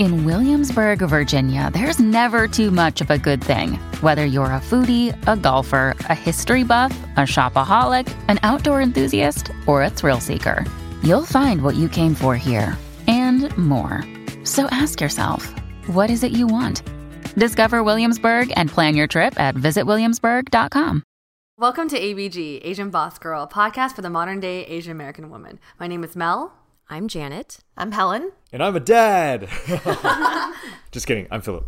In Williamsburg, Virginia, there's never too much of a good thing. Whether you're a foodie, a golfer, a history buff, a shopaholic, an outdoor enthusiast, or a thrill seeker, you'll find what you came for here and more. So ask yourself, what is it you want? Discover Williamsburg and plan your trip at visitwilliamsburg.com. Welcome to ABG, Asian Boss Girl, podcast for the modern day Asian American woman. My name is Mel. I'm Janet. I'm Helen. And I'm a dad. Just kidding. I'm Philip.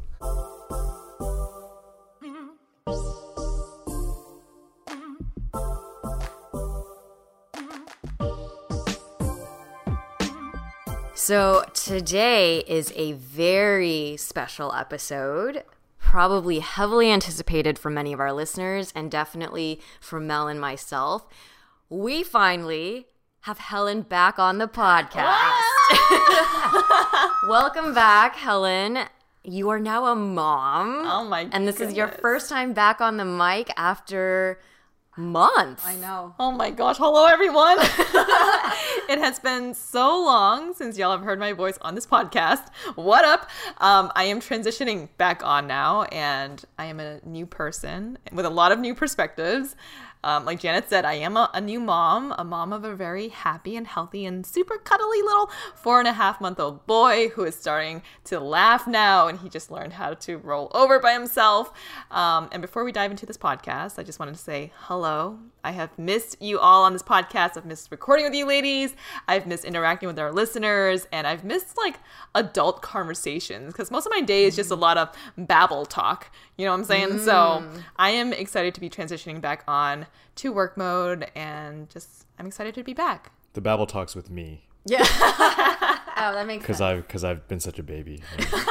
So, today is a very special episode, probably heavily anticipated for many of our listeners and definitely for Mel and myself. We finally have Helen back on the podcast. Welcome back, Helen. You are now a mom. Oh my And this is your first time back on the mic after months. I know. Oh my gosh, hello everyone. it has been so long since y'all have heard my voice on this podcast. What up? Um, I am transitioning back on now, and I am a new person with a lot of new perspectives. Um, like Janet said, I am a, a new mom, a mom of a very happy and healthy and super cuddly little four and a half month old boy who is starting to laugh now, and he just learned how to roll over by himself. Um, and before we dive into this podcast, I just wanted to say hello. I have missed you all on this podcast. I've missed recording with you ladies. I've missed interacting with our listeners, and I've missed like adult conversations because most of my day is just a lot of babble talk. You know what I'm saying? So mm. I am excited to be transitioning back on to work mode, and just I'm excited to be back. The Babble talks with me Yeah. Oh, that makes because sense. I've because I've been such a baby.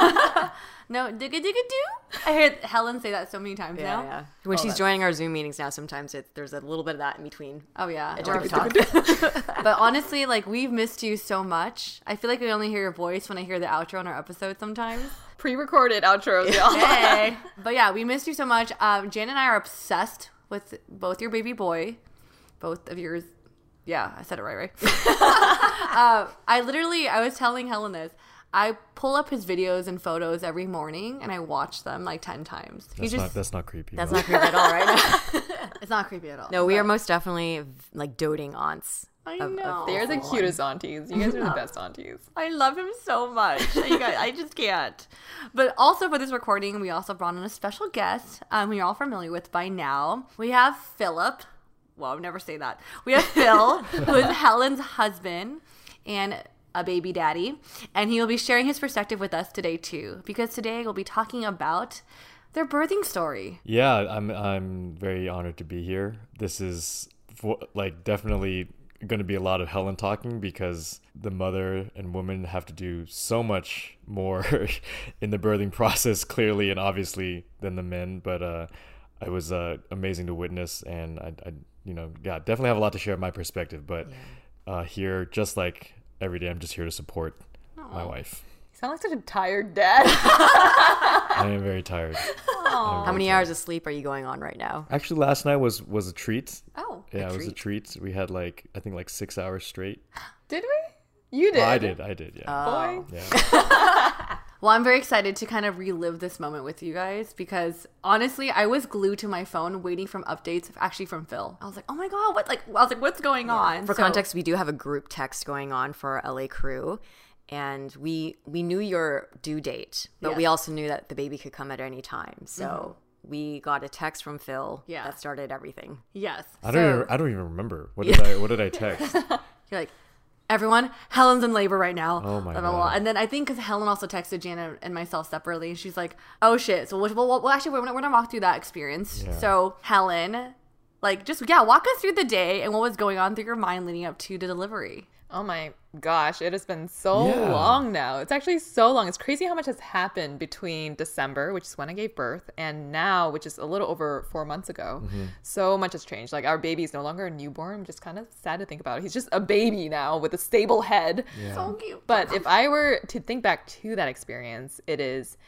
No, digga digga do. I heard Helen say that so many times Yeah, now. yeah. When Oh, she's joining our Zoom meetings now, sometimes it, there's a little bit of that in between. Oh yeah, A Or digga talk. but honestly, like we've missed you so much. I feel like we only hear your voice when I hear the outro on our episode sometimes. Pre-recorded outros, y'all. Hey, but yeah, we missed you so much. Um, Jan and I are obsessed with both your baby boy, both of yours. Yeah, I said it right, right? uh, I literally, I was telling Helen this. I pull up his videos and photos every morning, and I watch them like ten times. He That's just, not that's not creepy. That's no. not creepy at all, right? It's not creepy at all. no we are most definitely like doting aunts. I of- of know. They're the everyone. cutest aunties. You guys are the best aunties. I love him so much. You guys, I just can't. But also for this recording, we also brought in a special guest um, who you're all familiar with by now. We have Philip. Well, I would never say that. We have Phil, who is Helen's husband and a baby daddy. And he will be sharing his perspective with us today, too. Because today we'll be talking about their birthing story. Yeah, I'm I'm very honored to be here. This is fo- like definitely going to be a lot of Helen talking because the mother and woman have to do so much more in the birthing process clearly and obviously than the men, but uh it was uh, amazing to witness and I, I you know, yeah, definitely have a lot to share my perspective, but uh here just like every day I'm just here to support my wife. You sound like such a tired dad. I am very tired. How many hours of sleep are you going on right now? Actually, last night was was a treat. Oh. Yeah, it was a treat. We had like I think like six hours straight. did we? You did. I did, I did, yeah. Oh. Boy. yeah. Well, I'm very excited to kind of relive this moment with you guys because honestly, I was glued to my phone waiting from updates actually from Phil. I was like, "Oh my god, what like I was like, what's going on?" For So- context, we do have a group text going on for our LA crew. and we we knew your due date, but we also knew that the baby could come at any time. So mm-hmm. we got a text from Phil Yeah. that started everything. Yes. I don't even, I don't even remember what did I what did I text? You're like, everyone, Helen's in labor right now. Oh my Blah, blah, blah. God. And then I think because Helen also texted Jana and myself separately, and she's like, oh shit. So we'll, well, well actually, we're gonna, we're gonna walk through that experience. Yeah. So Helen, like, just yeah, walk us through the day and what was going on through your mind leading up to the delivery. Oh my gosh, it has been so Yeah. long now. It's actually so long. It's crazy how much has happened between December, which is when I gave birth, and now, which is a little over four months ago. Mm-hmm. So much has changed. Like our baby is no longer a newborn. I'm just kind of sad to think about it. He's just a baby now with a stable head. So cute. But if I were to think back to that experience, it is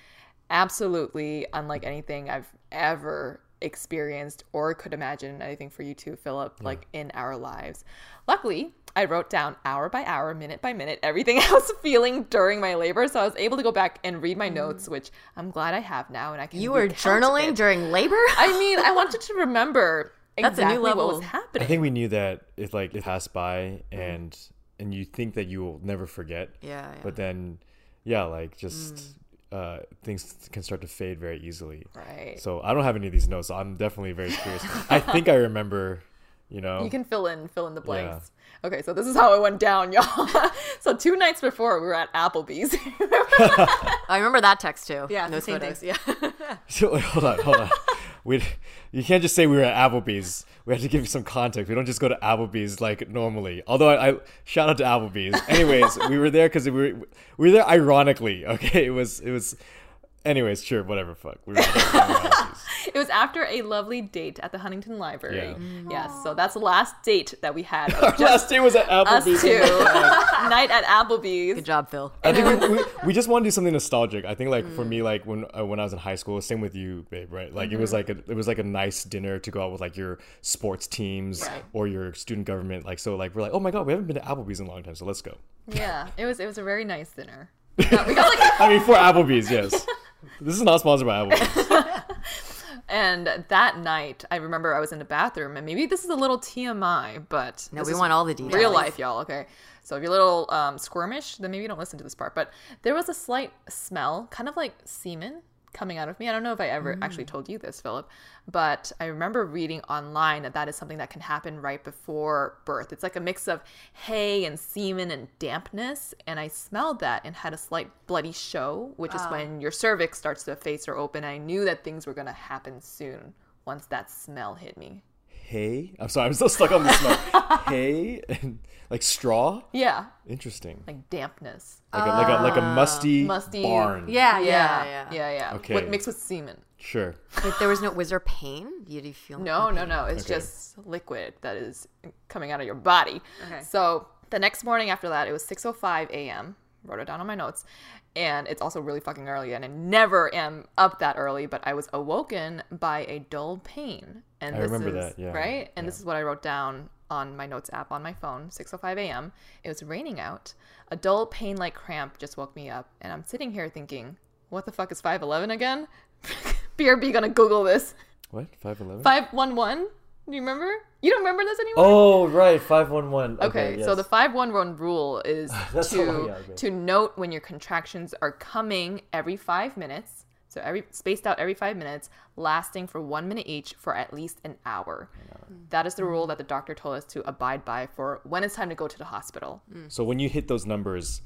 absolutely unlike anything I've ever experienced or could imagine anything for you too, Philip, like in our lives. Luckily, I wrote down hour by hour, minute by minute, everything I was feeling during my labor. So I was able to go back and read my notes, which I'm glad I have now. And I can You were journaling it. during labor? I mean, I wanted to remember That's a new exactly level. what was happening. I think we knew that it like it passed by and and you think that you will never forget. Yeah, yeah. But then yeah, like just uh things can start to fade very easily. Right. So I don't have any of these notes. So I'm definitely very curious. I think I remember, you know. You can fill in fill in the blanks. Okay, so this is how it went down, y'all. so two nights before, we were at Applebee's. I remember that text too. Yeah, those same photos. Yeah. So, wait, hold on, hold on. We, you can't just say we were at Applebee's. We have to give you some context. We don't just go to Applebee's like normally. Although I, I shout out to Applebee's. Anyways, we were there because we were we were there ironically. Okay, it was it was. Anyways, sure, whatever. Fuck. We were there for Applebee's. it was after a lovely date at the Huntington Library. Yeah. Mm. Yes, so that's the last date that we had. Our last day was at us Applebee's. two. Oh Night at Applebee's. Good job, Phil. I think we, we, we just want to do something nostalgic. I think like for mm. me, like when uh, when I was in high school, same with you, babe, right? Like it was mm-hmm. like a, it was like a nice dinner to go out with like your sports teams Right. or your student government. Like so, like we're like, oh my god, we haven't been to Applebee's in a long time, so let's go. Yeah, it was it was a very nice dinner. We got, we got like I mean, for Applebee's, yes. This is not sponsored by Applebee's. And that night, I remember I was in the bathroom, and maybe this is a little TMI, but No, this we is want all the details. Real life, y'all. Okay, so if you're a little um, squirmish, then maybe you don't listen to this part. But there was a slight smell, kind of like semen, coming out of me. I don't know if I ever actually mm. told you this, Philip, but I remember reading online that that is something that can happen right before birth. It's like a mix of hay and semen and dampness, and I smelled that and had a slight bloody show, which is ah. when your cervix starts to face or open. I knew that things were gonna happen soon once that smell hit me. Hay. I'm sorry, I'm still stuck on the smell. Hay and like straw. Yeah, Interesting. like dampness. Like a, like a like a ah, musty, musty- barn. Yeah, Yeah, yeah. yeah, yeah, yeah. Okay. With, mixed with semen. Sure. Like there was no was there pain? You do you feel No, no, no. It's Okay. just liquid that is coming out of your body. Okay. So the next morning after that, it was 6:05 a.m. Wrote it down on my notes, and it's also really fucking early, and I never am up that early. But I was awoken by a dull pain, and I this remember is that, yeah, right. And this is what I wrote down on my notes app on my phone. 6:05 a.m. It was raining out. A dull pain-like cramp just woke me up, and I'm sitting here thinking, "What the fuck is 511 again?" BRB gonna Google this. What? Five eleven. 511? Do you remember? You don't remember this anymore? Oh right, five one one. Okay, so the 511 rule is to yeah, okay. to note when your contractions are coming every 5 minutes. So every spaced out every 5 minutes, lasting for 1 minute each for at least an hour. That is the rule that the doctor told us to abide by for when it's time to go to the hospital. So when you hit those numbers,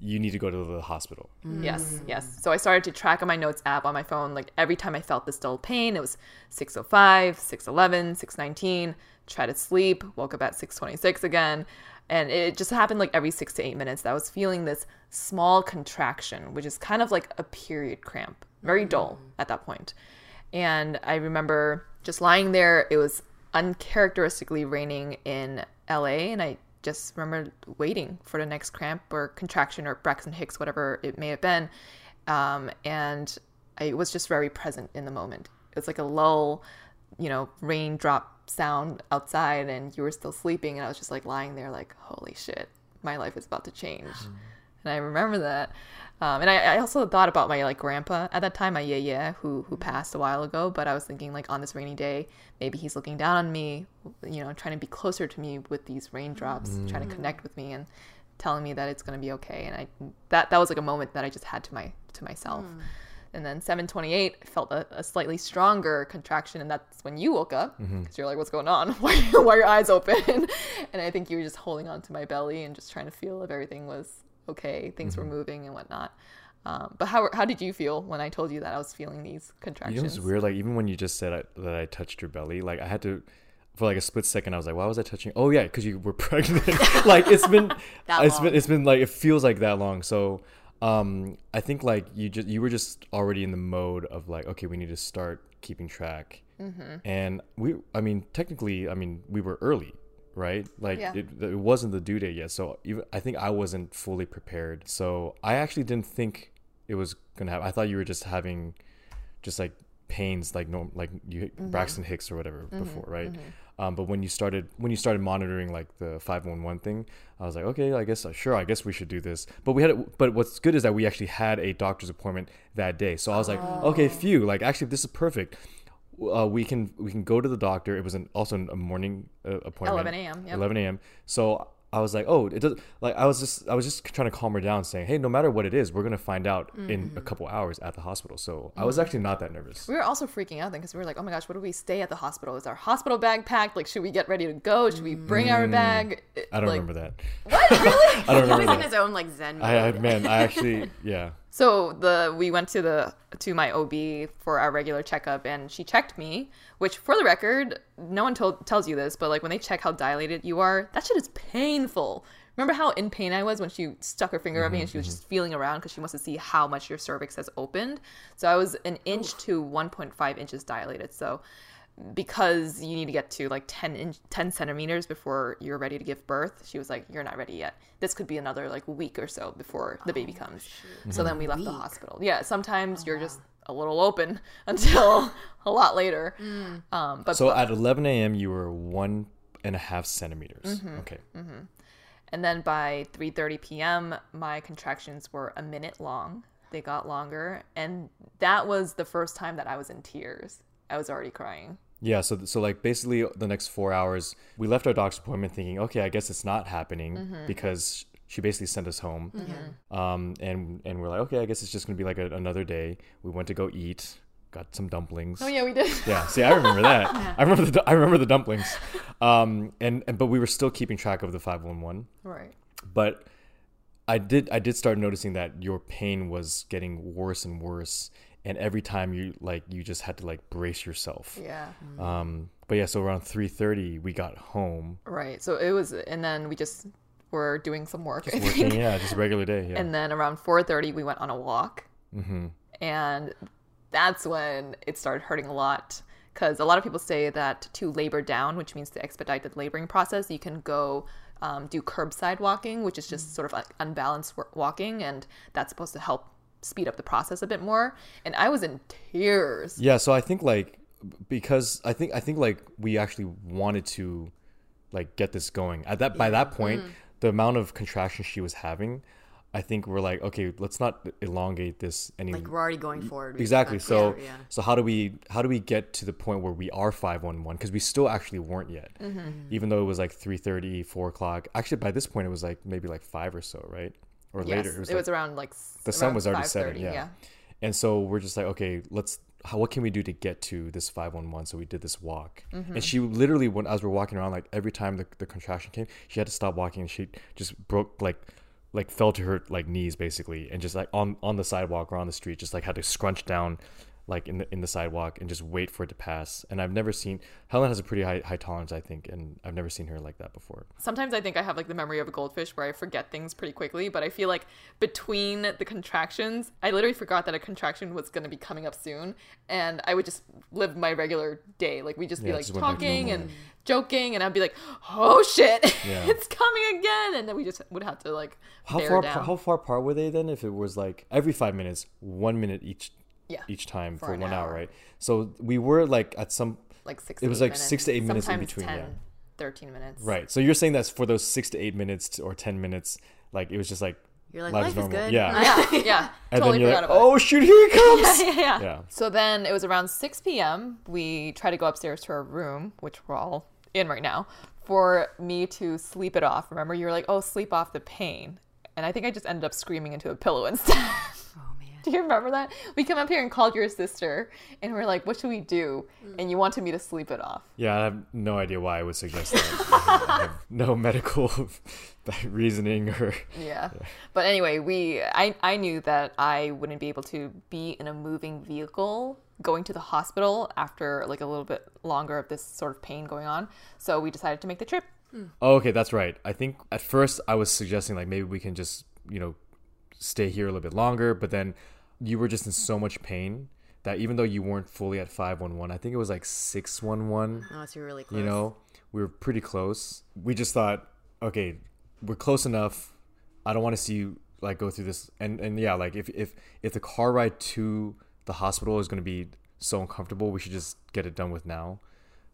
you need to go to the hospital. Yes, yes. So I started to track on my notes app on my phone. Like every time I felt this dull pain, it was 605, 611, 619. Tried to sleep, woke up at 626 again. And it just happened like every six to eight minutes that I was feeling this small contraction, which is kind of like a period cramp, very mm. dull at that point. And I remember just lying there. It was uncharacteristically raining in LA, and I just remember waiting for the next cramp or contraction or Braxton Hicks, whatever it may have been. Um, and I was just very present in the moment. It was like a lull, you know, raindrop sound outside, and you were still sleeping, and I was just like lying there, like, holy shit, my life is about to change. And I remember that. Um, and I, I also thought about my like grandpa at that time, my yeah yeah, who who mm-hmm. passed a while ago. But I was thinking like on this rainy day, maybe he's looking down on me, you know, trying to be closer to me with these raindrops, trying to mm. connect with me. And telling me that it's gonna be okay, and I that that was like a moment that I just had to my to myself. Hmm. And then 728 felt a, a slightly stronger contraction, and that's when you woke up mm-hmm. because you're like, "What's going on? Why, why are your eyes open?" and I think you were just holding on to my belly and just trying to feel if everything was okay, things were moving and whatnot. Um, but how how did you feel when I told you that I was feeling these You contractions? know, it's weird. Like even when you just said I, that I touched your belly, like I had to, for like a split second, I was like, "Why was I touching?" Oh yeah, because you were pregnant. like it's been, it's long. been, it's been like it feels like that long. So, um, I think like you just you were just already in the mode of like, okay, we need to start keeping track. Mm-hmm. And we, I mean, technically, I mean, we were early. Right, like Yeah. it, it wasn't the due date yet, so even I think I wasn't fully prepared. So I actually didn't think it was gonna happen. I thought you were just having just like pains like norm like you Mm-hmm. Braxton Hicks or whatever before, right? Um, but when you started when you started monitoring like the five one one thing, I was like, okay, I guess uh, sure, I guess we should do this. But we had, but what's good is that we actually had a doctor's appointment that day, so I was like, okay, phew, like actually this is perfect. Uh, we can we can go to the doctor. It was an, also a morning uh, appointment. 11 a.m., yep. 11 a.m. So I was like, oh, it does. Like I was just I was just trying to calm her down, saying, hey, no matter what it is, we're gonna find out in a couple hours at the hospital. So I was actually not that nervous. We were also freaking out then because we were like, oh my gosh, what do we stay at the hospital? Is our hospital bag packed? Like, should we get ready to go? Should we bring our bag? I don't Like, remember that. What really? I don't He was in his own like Zen mode. I, I man, I actually yeah. So the we went to the to my OB for our regular checkup, and she checked me. Which, for the record, no one told, tells you this, but like when they check how dilated you are, that shit is painful. Remember how in pain I was when she stuck her finger at me and she was mm-hmm, just mm-hmm. feeling around because she wants to see how much your cervix has opened. So I was an inch to 1.5 inches dilated. So because you need to get to like 10 inch 10 centimeters before you're ready to give birth. She was like you're not ready yet. This could be another like week or so before the baby oh, comes. so then we left the hospital. Yeah sometimes oh, you're just a little open until a lot later. Mm. Um but So at 11 a.m. you were one and a half centimeters. Mm-hmm. Okay. Mm-hmm. and then by 3:30 p.m. my contractions were a minute long. They got longer. And that was the first time that I was in tears I was already crying Yeah. So so like basically the next four hours, we left our doctor's appointment thinking, okay, I guess it's not happening Mm-hmm. because she basically sent us home. Um, and and we're like, okay, I guess it's just gonna be like a, another day. We went to go eat, got some dumplings. oh yeah we did Yeah, see, I remember that. I remember the I remember the dumplings. Um, and, and but we were still keeping track of the five one one. right But I did I did start noticing that your pain was getting worse and worse, and every time you like you just had to like brace yourself. yeah Um, but yeah, so around three thirty we got home. Right. So it was, and then we just were doing some work. I Working, yeah, just a regular day. Yeah. And then around 4:30, we went on a walk, mm-hmm. and that's when it started hurting a lot. Because a lot of people say that to labor down, which means to expedite the laboring process, you can go um, do curbside walking, which is just sort of like unbalanced walking, and that's supposed to help speed up the process a bit more. And I was in tears. Yeah, so I think like because I think I think like we actually wanted to like get this going. At that by that point, mm-hmm. the amount of contractions she was having, I think we're like, okay, let's not elongate this any Like we're already going forward. exactly. So yeah, yeah. so how do we how do we get to the point where we are 511 because we still actually weren't yet. Mm-hmm. Even though it was like 3:30, 4 o'clock. Actually by this point it was like maybe like 5 or so, right? Or Yes, later. it was, like- around like the sun was already setting 5:30, yeah. and so we're just like okay let's how, what can we do to get to this 511 so we did this walk Mm-hmm. and she literally when as we're walking around like every time the, the contraction came she had to stop walking and she just broke like like fell to her like knees basically and just like on on the sidewalk or on the street just like had to scrunch down like in the in the sidewalk and just wait for it to pass and i've never seen helen has a pretty high high tolerance i think and i've never seen her like that before sometimes I think I have like the memory of a goldfish where I forget things pretty quickly, but I feel like between the contractions, I literally forgot that a contraction was going to be coming up soon, and I would just live my regular day. Like we just be Yeah, like just went back to talking and joking, and I'd be like, "Oh shit, Yeah. it's coming again," and then we just would have to like how bear far down. how far apart were they then if it was like every five minutes one minute each Yeah, each time for for, an one hour. hour. right so we were like at some like six. it was eight like six to eight minutes in between, 10, yeah. 13 minutes. right so you're saying that's for those six to eight minutes to- or ten minutes like it was just like You're like, life life is normal. good. yeah Yeah, yeah. and totally then you're forgot like about oh, it. oh shoot here he comes yeah, yeah. yeah So then it was around 6 p.m. We tried to go upstairs to our room, which we're all in right now, for me to sleep it off. Remember, you were like, "Oh, sleep off the pain," and I think I just ended up screaming into a pillow instead. Man. do you remember that? We come up here and called your sister, and we're like, "What should we do?" Hmm. And you wanted me to sleep it off. Yeah, I have no idea why I would suggest that. I have- no medical reasoning or. Yeah. But anyway, we I I knew that I wouldn't be able to be in a moving vehicle going to the hospital after like a little bit longer of this sort of pain going on. So we decided to make the trip. Hmm. Oh, okay, that's right. I think at first I was suggesting like maybe we can just you know stay here a little bit longer, but then you were just in so much pain that even though you weren't fully at five one one, I think it was like six one one. Unless you're really close. You know, we were pretty close. We just thought, okay, we're close enough. I don't want to see you like go through this. And and yeah, like if if if the car ride to the hospital is going to be so uncomfortable, we should just get it done with now.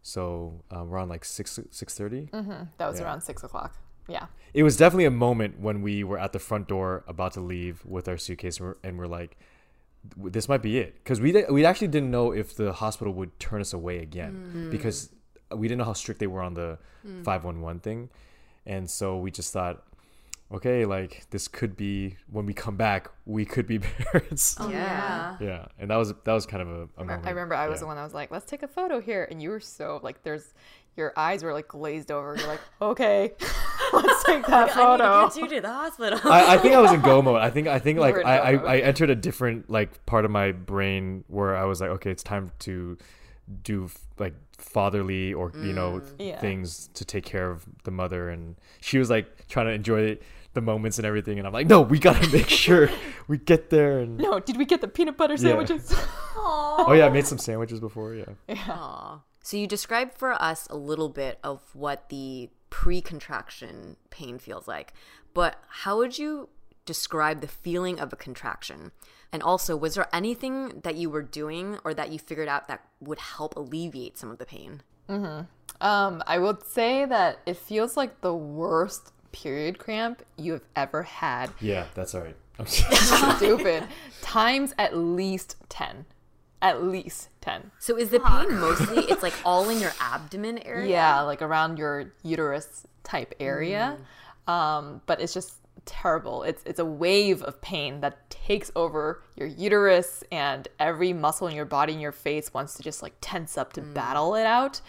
So uh, we're on like six six thirty. That was Yeah. around six o'clock. Yeah. It was definitely a moment when we were at the front door about to leave with our suitcase, and we're, and we're like, "This might be it," because we we actually didn't know if the hospital would turn us away again mm. because we didn't know how strict they were on the mm. five one one thing, and so we just thought, okay, like this could be when we come back, we could be parents. Oh, yeah. Yeah, and that was that was kind of a, a I moment. I remember I was yeah. the one that was like, "Let's take a photo here," and you were so like, "There's." Your eyes were like glazed over. You're like, "Okay, let's take that photo." I need to get you to the hospital. I, I think I was in go mode. I think I think like I, I. I entered a different like part of my brain where I was like, okay, it's time to do like fatherly or you know mm. Yeah. things to take care of the mother, and she was like trying to enjoy the moments and everything, and I'm like, no, we gotta make sure we get there. And No, did we get the peanut butter Yeah. sandwiches? oh yeah, I made some sandwiches before. Yeah, Aw. So you described for us a little bit of what the pre-contraction pain feels like, but how would you describe the feeling of a contraction? And also, was there anything that you were doing or that you figured out that would help alleviate some of the pain? Um, I would say that it feels like the worst period cramp you have ever had. yeah, that's all right. I'm Stupid. Times at least 10. At least 10. So is the pain mostly it's like all in your abdomen area? Yeah, like around your uterus type area. Um, but it's just terrible. It's it's a wave of pain that takes over your uterus and every muscle in your body and your face wants to just like tense up to battle it out.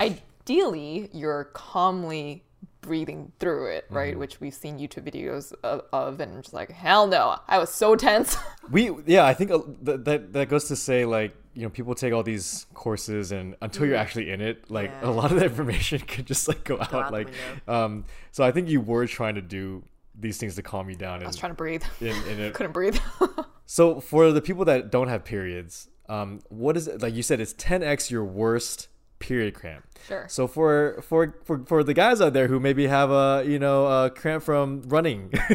Ideally, you're calmly breathing through it, right? Which we've seen YouTube videos of, of and I'm just like, hell no. I was so tense. we yeah i think uh, th- that that goes to say like you know people take all these courses and until you're actually in it like a lot of the information could just like go, out, out like um so i think you were trying to do these things to calm you down I was trying to breathe. in, in it. Couldn't breathe. so for the people that don't have periods um what is it like you said it's 10x your worst period cramp Sure. so for for for, for the guys out there who maybe have a you know a cramp from running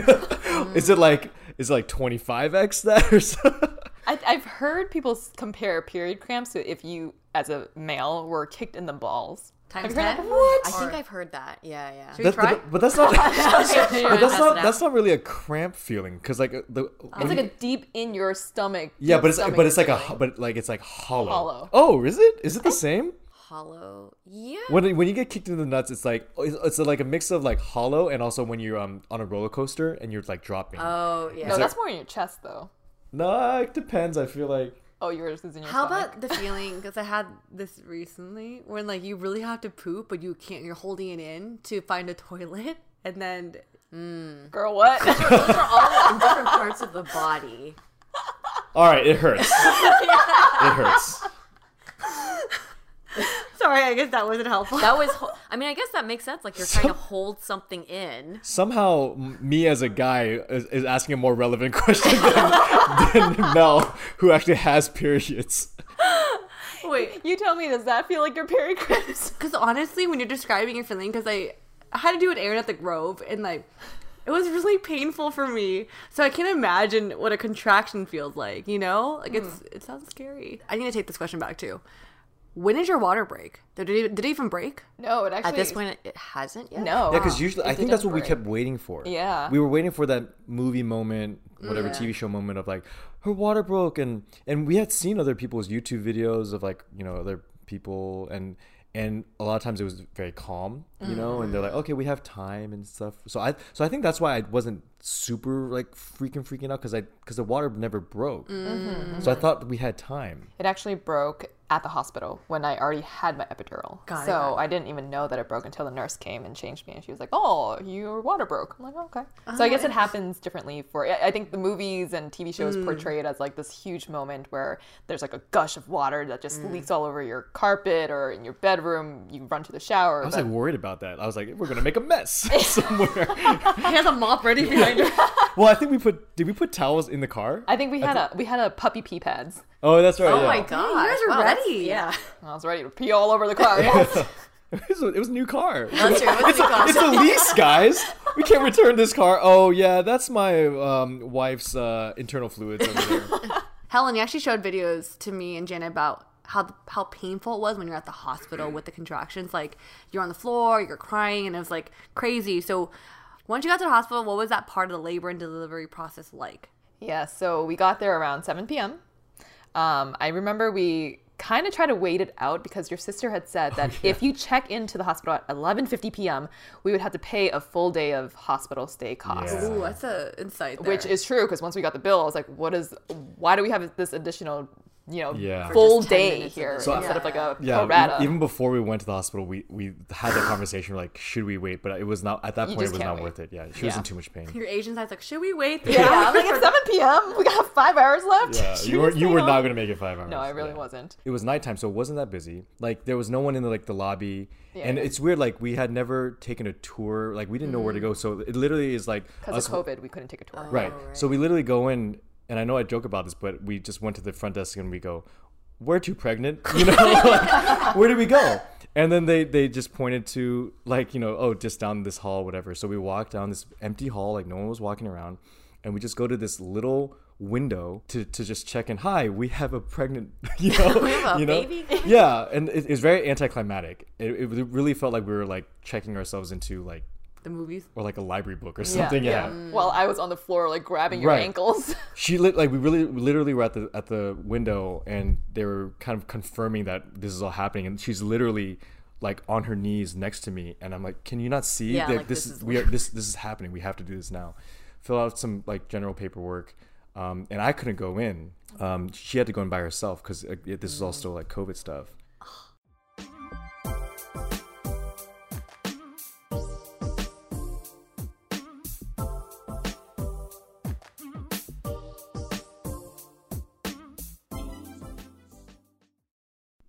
is it like is it like 25x that or something I, I've heard people compare period cramps to if you, as a male, were kicked in the balls. Times Have 10? What? I think I've heard that. Yeah, yeah. Should we That- try? but, but that's not. but that's not. That's not really a cramp feeling because like uh, the. It's like a deep in your stomach. yeah, but it's but it's like a but like it's like hollow. Hollow. Oh, is it? Is it the same? Hollow. Yeah. When when you get kicked in the nuts, it's like it's, it's like a mix of like hollow and also when you're um on a roller coaster and you're like dropping. Oh, yeah. No, that's more in your chest though. no, it depends. I feel like. Oh, yours is in your How stomach. about the feeling? Because I had this recently, when like you really have to poop, but you can't. You're holding it in to find a toilet, and then girl? What? Those are all in different parts of the body. All right, it hurts. it hurts. Sorry, I guess that wasn't helpful. That was. I mean, I guess that makes sense. Like you're trying to hold something in. Somehow, me as a guy is, is asking a more relevant question than, than Mel, who actually has periods. Wait, you tell me, does that feel like your period cramps? because honestly, when you're describing your feeling, because I, I had to do an errand at the Grove, and like, it was really painful for me. So I can't imagine what a contraction feels like. You know, like hmm. it's it sounds scary. I need to take this question back too. When is your water break? Did it, did it even break? No, it actually. At this point, it hasn't yet. no. Yeah, because usually I think that's didn't what we kept waiting for. Yeah. we were waiting for that movie moment, whatever Yeah. TV show moment of like her water broke, and and we had seen other people's YouTube videos of like you know other people, and and a lot of times it was very calm, you know, and they're like, mm-hmm. okay, we have time and stuff. So I so I think that's why I wasn't super like freaking freaking out because I because the water never broke. Mm-hmm. So I thought we had time. It actually broke at the hospital when I already had my epidural. Got so got I didn't even know that it broke until the nurse came and changed me, and she was like, "Oh, your water broke." I'm like, oh, "Okay." so I guess it happens differently for. I I think the movies and TV shows Mm. portray it as like this huge moment where there's like a gush of water that just Mm. leaks all over your carpet or in your bedroom. You run to the shower. I was but- like worried about that. I was like, we're gonna make a mess somewhere. He has a mop ready behind him. well, I think we put did we put towels in the car? I think we had a we had a puppy pee pads. Oh, that's right. Oh yeah. my god. you guys are Wow, ready. Yeah. I was ready to pee all over the car. Yes. It was, a, it was a new car. That's true. It was a it's a lease, guys. We can't return this car. Oh yeah, that's my um, wife's uh, internal fluids over there. Helen, you actually showed videos to me and Janet about how how painful it was when you're at the hospital with the contractions. Like you're on the floor, you're crying, and it was like crazy. So once you got to the hospital, what was that part of the labor and delivery process like? Yeah, so we got there around 7 p.m. Um, I remember we kind of tried to wait it out because your sister had said that if you check into the hospital at 11:50 p.m., we would have to pay a full day of hospital stay costs. Yeah. Ooh, that's a insight. Which is true because once we got the bill, I was like, "What is? Why do we have this additional, you know, Yeah. Full day here. So instead of like a Yeah, pro rata?" even before we went to the hospital, we, we had that conversation. Like, should we wait? But it was not at that You point. It was can't wait. worth it. Yeah, she was in too much pain. your Asian side's like, should we wait? yeah, I'm like it's 7 p.m. We got five hours left. Yeah, Should you were you were on? not gonna make it five hours. No, I really Yeah. wasn't. It was nighttime, so it wasn't that busy. Like there was no one in the like the lobby, and Yeah. it's weird. Like we had never taken a tour. Like we didn't know where to mm. go. So it literally is like Because of COVID, we couldn't take a tour. Oh, right. So we literally go in, and I know I joke about this, but we just went to the front desk and we go, "We're too pregnant," you know. like, where do we go? And then they they just pointed to like you know oh just down this hall whatever. So we walked down this empty hall like no one was walking around, and we just go to this little window to, to just check in. Hi, we have a pregnant, you know, you know, baby. yeah, and it, it's very anticlimactic. It, it really felt like we were like checking ourselves into like the movies. or like a library book or Yeah, something. yeah. yeah. While I was on the floor, like grabbing your Right. ankles. she lit like we really literally were at the at the window and they were kind of confirming that this is all happening and she's literally like on her knees next to me and I'm like can you not see Yeah, that like, this, this is is we are this this is happening we have to do this now fill out some like general paperwork um, and I couldn't go in um, she had to go in by herself because uh, this is all still like COVID stuff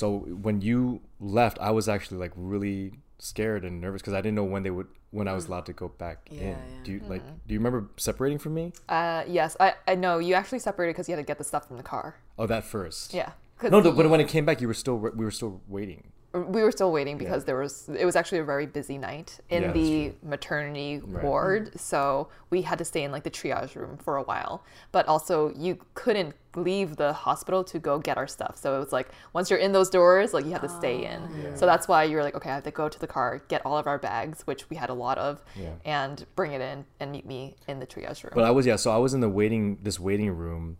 So when you left, I was actually like really scared and nervous because I didn't know when they would when I was allowed to go back in. Do you like do you remember separating from me? Uh, yes, I, I know you actually separated because you had to get the stuff from the car. Oh, that first. Yeah. No, no, but when it came back, you were still we were still waiting. We were still waiting because there was it was actually a very busy night in Yeah, the maternity ward. So we had to stay in like the triage room for a while. But also you couldn't leave the hospital to go get our stuff. So it was like once you're in those doors like you have to stay ah. in. So that's why you were like okay i have to go to the car get all of our bags which we had a lot of Yeah. and bring it in and meet me in the triage room. But I was yeah, so I was in the waiting this waiting room,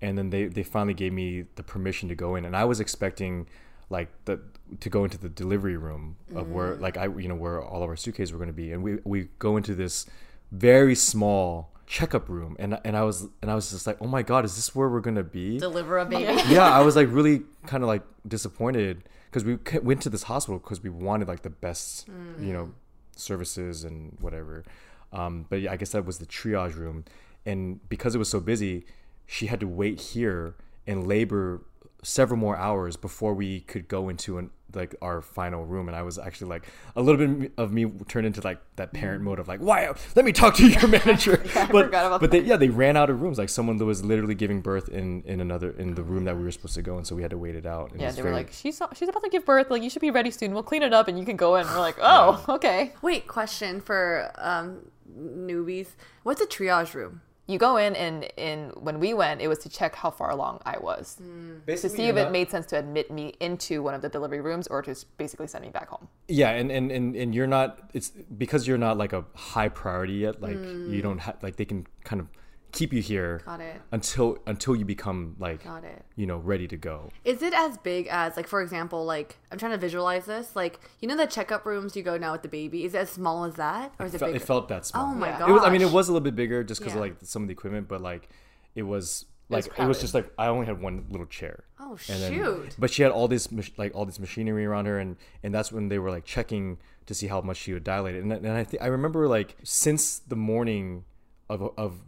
and then they they finally gave me the permission to go in, and I was expecting like the to go into the delivery room of where like I you know where all of our suitcases were going to be, and we we go into this very small checkup room, and and I was and I was just like, oh my god, is this where we're gonna be? Deliver a baby. yeah, I was like really kind of like disappointed because we went to this hospital because we wanted like the best, you know, services and whatever. Um, but yeah, I guess that was the triage room, and because it was so busy, she had to wait here and labor several more hours before we could go into an like our final room and i was actually like a little bit of me turned into like that parent mode of like why let me talk to your manager. but but they, yeah they ran out of rooms. Like someone that was literally giving birth in in another in the room that we were supposed to go in so we had to wait it out. It yeah was they were like she's she's about to give birth. Like you should be ready soon. We'll clean it up and you can go in. We're like oh okay. Wait, question for um, newbies. What's a triage room? You go in and in when we went it was to check how far along i was. Mm. To see if it made sense to admit me into one of the delivery rooms or to basically send me back home. Yeah, and, and, and, and you're not it's because you're not like a high priority yet. Like you mm. don't have like they can kind of keep you here Got it. until until you become like Got it. you know ready to go. Is it as big as like for example, like I'm trying to visualize this, like you know the checkup rooms you go now with the baby. Is it as small as that, or is it Fe- bigger? it felt that small. Oh my Yeah. god! It was. I mean, it was a little bit bigger just because Yeah. of like some of the equipment, but like it was was like it was, crowded. just like I only had one little chair. Oh And then- shoot! but she had all this like all this machinery around her, and and that's when they were like checking to see how much she would dilate. And, and I think I remember like since the morning of of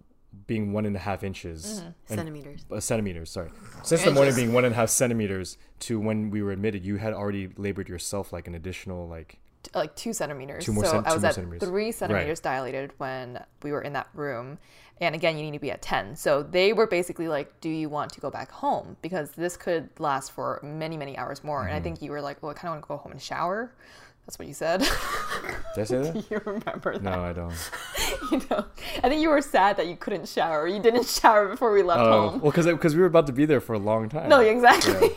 being one and a half inches and- Centimeters. uh, centimeters. Sorry, since the morning being one and a half centimeters to when we were admitted, you had already labored yourself like an additional like T- like two centimeters Two more so cen- i was at centimeters. three Right. centimeters dilated when we were in that room and again you need to be at 10 so they were basically like do you want to go back home because this could last for many many hours more Mm-hmm. and i think you were like well i kind of want to go home and shower that's what you said. Did I say that? you remember that? No, I don't. you know i think you were sad that you couldn't shower. You didn't shower before we left Oh, home. well, because because we were about to be there for a long time. no exactly.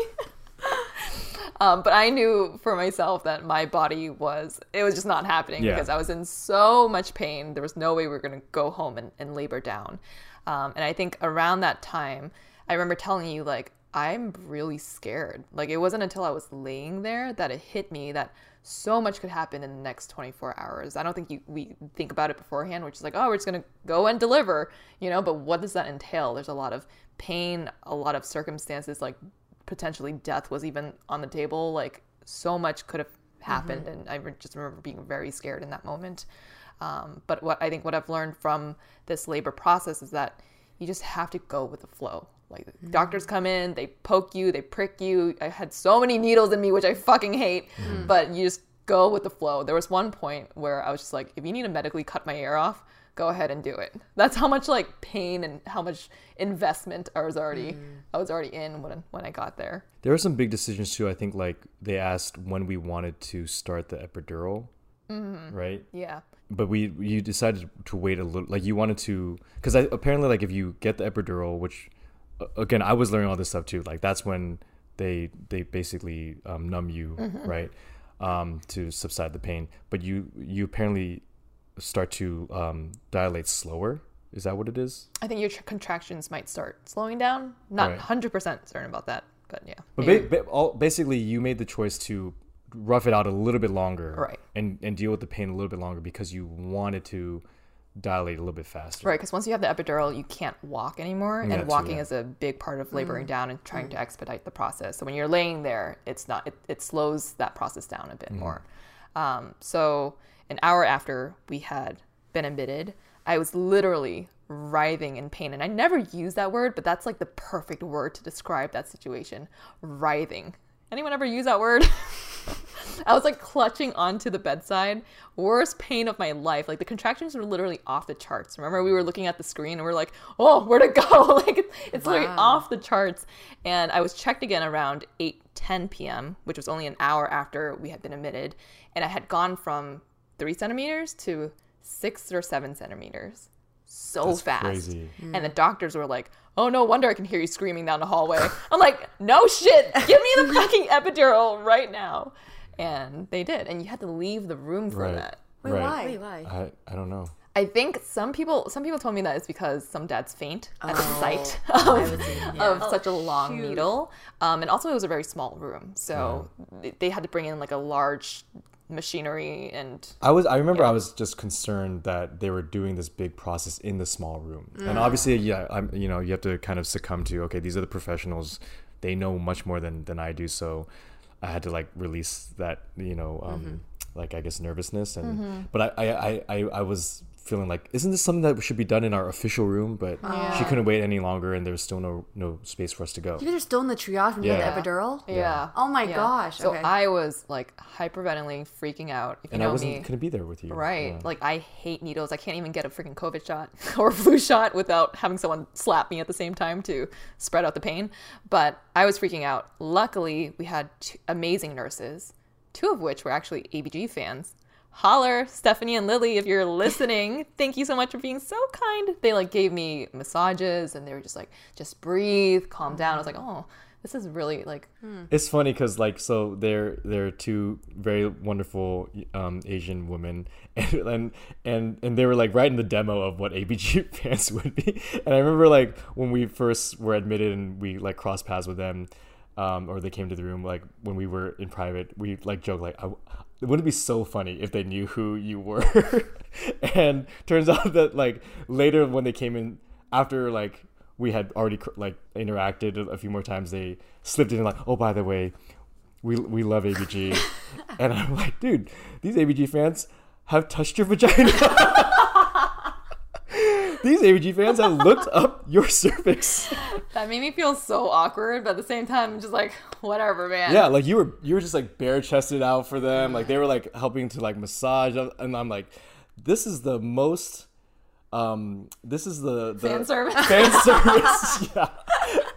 Um, but i knew for myself that my body was it was just not happening Yeah. because i was in so much pain. There was no way we were going to go home and, and labor down. Um, and i think around that time i remember telling you like i'm really scared. Like it wasn't until i was laying there that it hit me that so much could happen in the next 24 hours. I don't think you we think about it beforehand which is like oh we're just going to go and deliver you know but what does that entail? There's a lot of pain a lot of circumstances like potentially death was even on the table like so much could have happened and i just remember being very scared in that moment. Um, but what i think what i've learned from this labor process is that you just have to go with the flow like mm. doctors come in they poke you they prick you. I had so many needles in me which i fucking hate. Mm. Mm. But you just go with the flow. There was one point where i was just like if you need to medically cut my ear off go ahead and do it. That's how much like pain and how much investment i was already i was already in when, when i got there. There were some big decisions too. I think like they asked when we wanted to start the epidural, mm-hmm. right? yeah. But we you decided to wait a little. Like you wanted to because apparently like if you get the epidural, which again I was learning all this stuff too. Like that's when they they basically um, numb you, right, um, to subside the pain. But you you apparently start to um, dilate slower. Is that what it is? I think your tr- contractions might start slowing down. Not Right. 100% certain about that, but yeah. But ba- ba- all, basically, you made the choice to rough it out a little bit longer, Right. And and deal with the pain a little bit longer because you wanted to dilate a little bit faster, Right, because once you have the epidural, you can't walk anymore, Yeah, and too, walking yeah. is a big part of laboring mm. down and trying to mm. expedite the process. So when you're laying there, it's not it, it slows that process down a bit mm-hmm. more. Um, so an hour after we had been admitted, I was literally writhing in pain, and I never use that word, but that's like the perfect word to describe that situation: writhing. Anyone ever use that word? I was like clutching onto the bedside. Worst pain of my life. Like the contractions were literally off the charts. Remember, we were looking at the screen and we are like, oh, where'd it go? like it's literally off the charts. And I was checked again around 8 10 p.m., which was only an hour after we had been admitted. And I had gone from three centimeters to six or seven centimeters so That's fast. crazy. And the doctors were like, oh, no wonder I can hear you screaming down the hallway. I'm like, no shit. Give me the fucking epidural right now. And they did. And you had to leave the room for Right. that. Wait, right. why? Wait, why? I, I don't know. I think some people some people told me that it's because some dads faint at the Oh, sight of, would say, of such a long needle. Um, and also it was a very small room, so th- they had to bring in like a large machinery and I was I remember I was just concerned that they were doing this big process in the small room. And mm. obviously yeah, I'm you know, you have to kind of succumb to okay, these are the professionals. They know much more than than I do, so I had to like release that, you know, um mm-hmm. like I guess nervousness and mm-hmm. but I I, I I I was feeling like isn't this something that should be done in our official room but ah. she couldn't wait any longer and there was still no no space for us to go You guys are still in the triage when you Yeah. had the epidural? yeah. Oh my Yeah. gosh. So okay. I was like hyperventilating, freaking out. If you and know I wasn't me, couldn't be there with you Right. Yeah. Like I hate needles. I can't even get a freaking COVID shot or flu shot without having someone slap me at the same time to spread out the pain. But I was freaking out. Luckily, we had two amazing nurses, two of which were actually ABG fans. Holler, Stephanie and Lily, if you're listening, thank you so much for being so kind. They like gave me massages and they were just like, just breathe, calm down. I was like, oh, this is really like It's funny because like so they're they're two very wonderful um, Asian women and, and and and they were like writing the demo of what ABG fans would be and I remember like when we first were admitted and we like crossed paths with them um, or they came to the room like when we were in private we like joked like I, wouldn't it be so funny if they knew who you were? And turns out that like later when they came in after like we had already like interacted a few more times they slipped in like oh by the way we we love abg and i'm like dude these abg fans have touched your vagina these abg fans have looked up your cervix that made me feel so awkward, but at the same time, I'm just like, whatever, man. yeah like you were you were just like bare chested out for them like they were like helping to like massage and i'm like this is the most um this is the, the Fan service. fan service yeah,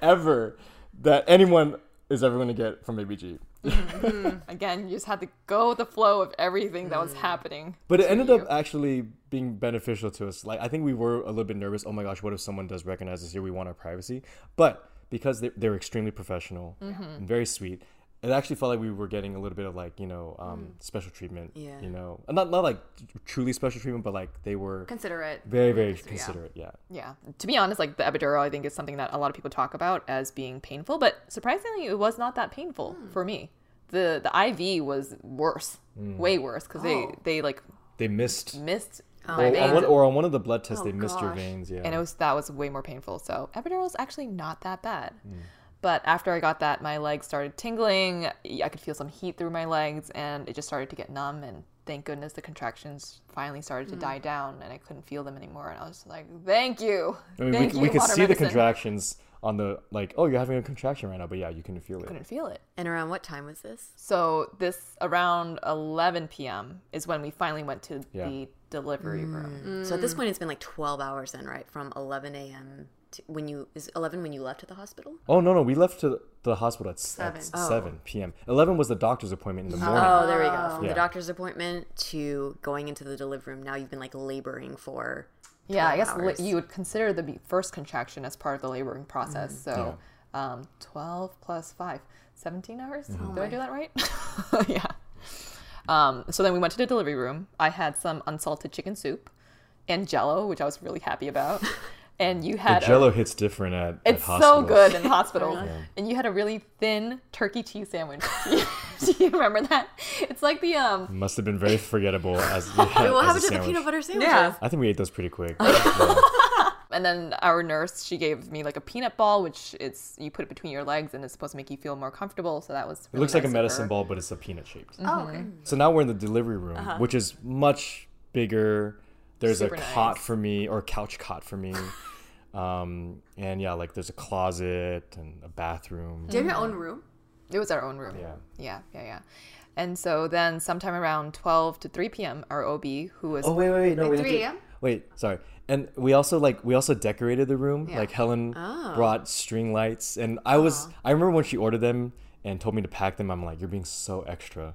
ever that anyone is ever going to get from abg Mm-hmm. Again, you just had to go with the flow of everything that was mm. happening. But it ended you. up actually being beneficial to us. Like I think we were a little bit nervous. Oh my gosh, what if someone does recognize us here? We want our privacy. But because they, they were extremely professional mm-hmm. and very sweet, it actually felt like we were getting a little bit of like you know um, mm. special treatment. Yeah. You know, not not like truly special treatment, but like they were Considerate. very very Yeah. considerate. Yeah. Yeah. To be honest, like the epidural, I think is something that a lot of people talk about as being painful, but surprisingly, it was not that painful hmm. for me. The the IV was worse, mm. way worse, because they oh. they like They missed. missed oh, or, my on one, or on one of the blood tests, Oh, they missed your veins. Yeah. and it was that was way more painful. So epidural is actually not that bad. Mm. But after I got that, my legs started tingling. I could feel some heat through my legs, and it just started to get numb. And thank goodness the contractions finally started to mm. die down, and I couldn't feel them anymore. And I was like, "Thank you, I mean, thank we, you." we could water see the contractions on the like. Oh, you're having a contraction right now, but yeah, you couldn't feel it. Couldn't feel it. And around what time was this? So this around 11 p.m. is when we finally went to Yeah. the delivery mm. room. So at this point, it's been like 12 hours then, right? From 11 a.m. to when you is 11 when you left to the hospital. Oh no no, we left to the hospital at s- at Seven. Oh. seven p.m. Eleven was the doctor's appointment in the oh. morning. Oh, there we go. From Yeah. the doctor's appointment to going into the delivery room. Now you've been like laboring for. Yeah, I guess li- hours. you would consider the first contraction as part of the laboring process. So um, 12 plus 5, 17 hours? Did I do that right? yeah. Um, so then we went to the delivery room. I had some unsalted chicken soup and jello, which I was really happy about. And you The had a- Jello hits different at. at It's so good in hospitals. And you had a really thin turkey cheese sandwich. Do you remember that? It's like the um Must have been very forgettable as, yeah, Wait, what as a happened to the peanut butter sandwiches? Yeah. I think we ate those pretty quick. Yeah. and then our nurse she gave me like a peanut ball which it's you put it between your legs and it's supposed to make you feel more comfortable. So that was It really looks like a medicine ball, but it's a peanut shaped. Oh, okay. So now we're in the delivery room, which is much bigger. There's Super a cot nice. for me, or a couch cot for me. um, and yeah, like there's a closet and a bathroom. Do you have your own room? It was our own room. Yeah. Yeah, yeah, yeah. And so then sometime around 12 to 3 p.m., our OB, who was Oh wait, wait, wait, no, we have 3 to- a.m.? Wait, sorry. And we also like we also decorated the room. Yeah. Like Helen Oh. brought string lights, and I was I remember when she ordered them and told me to pack them. I'm like, you're being so extra.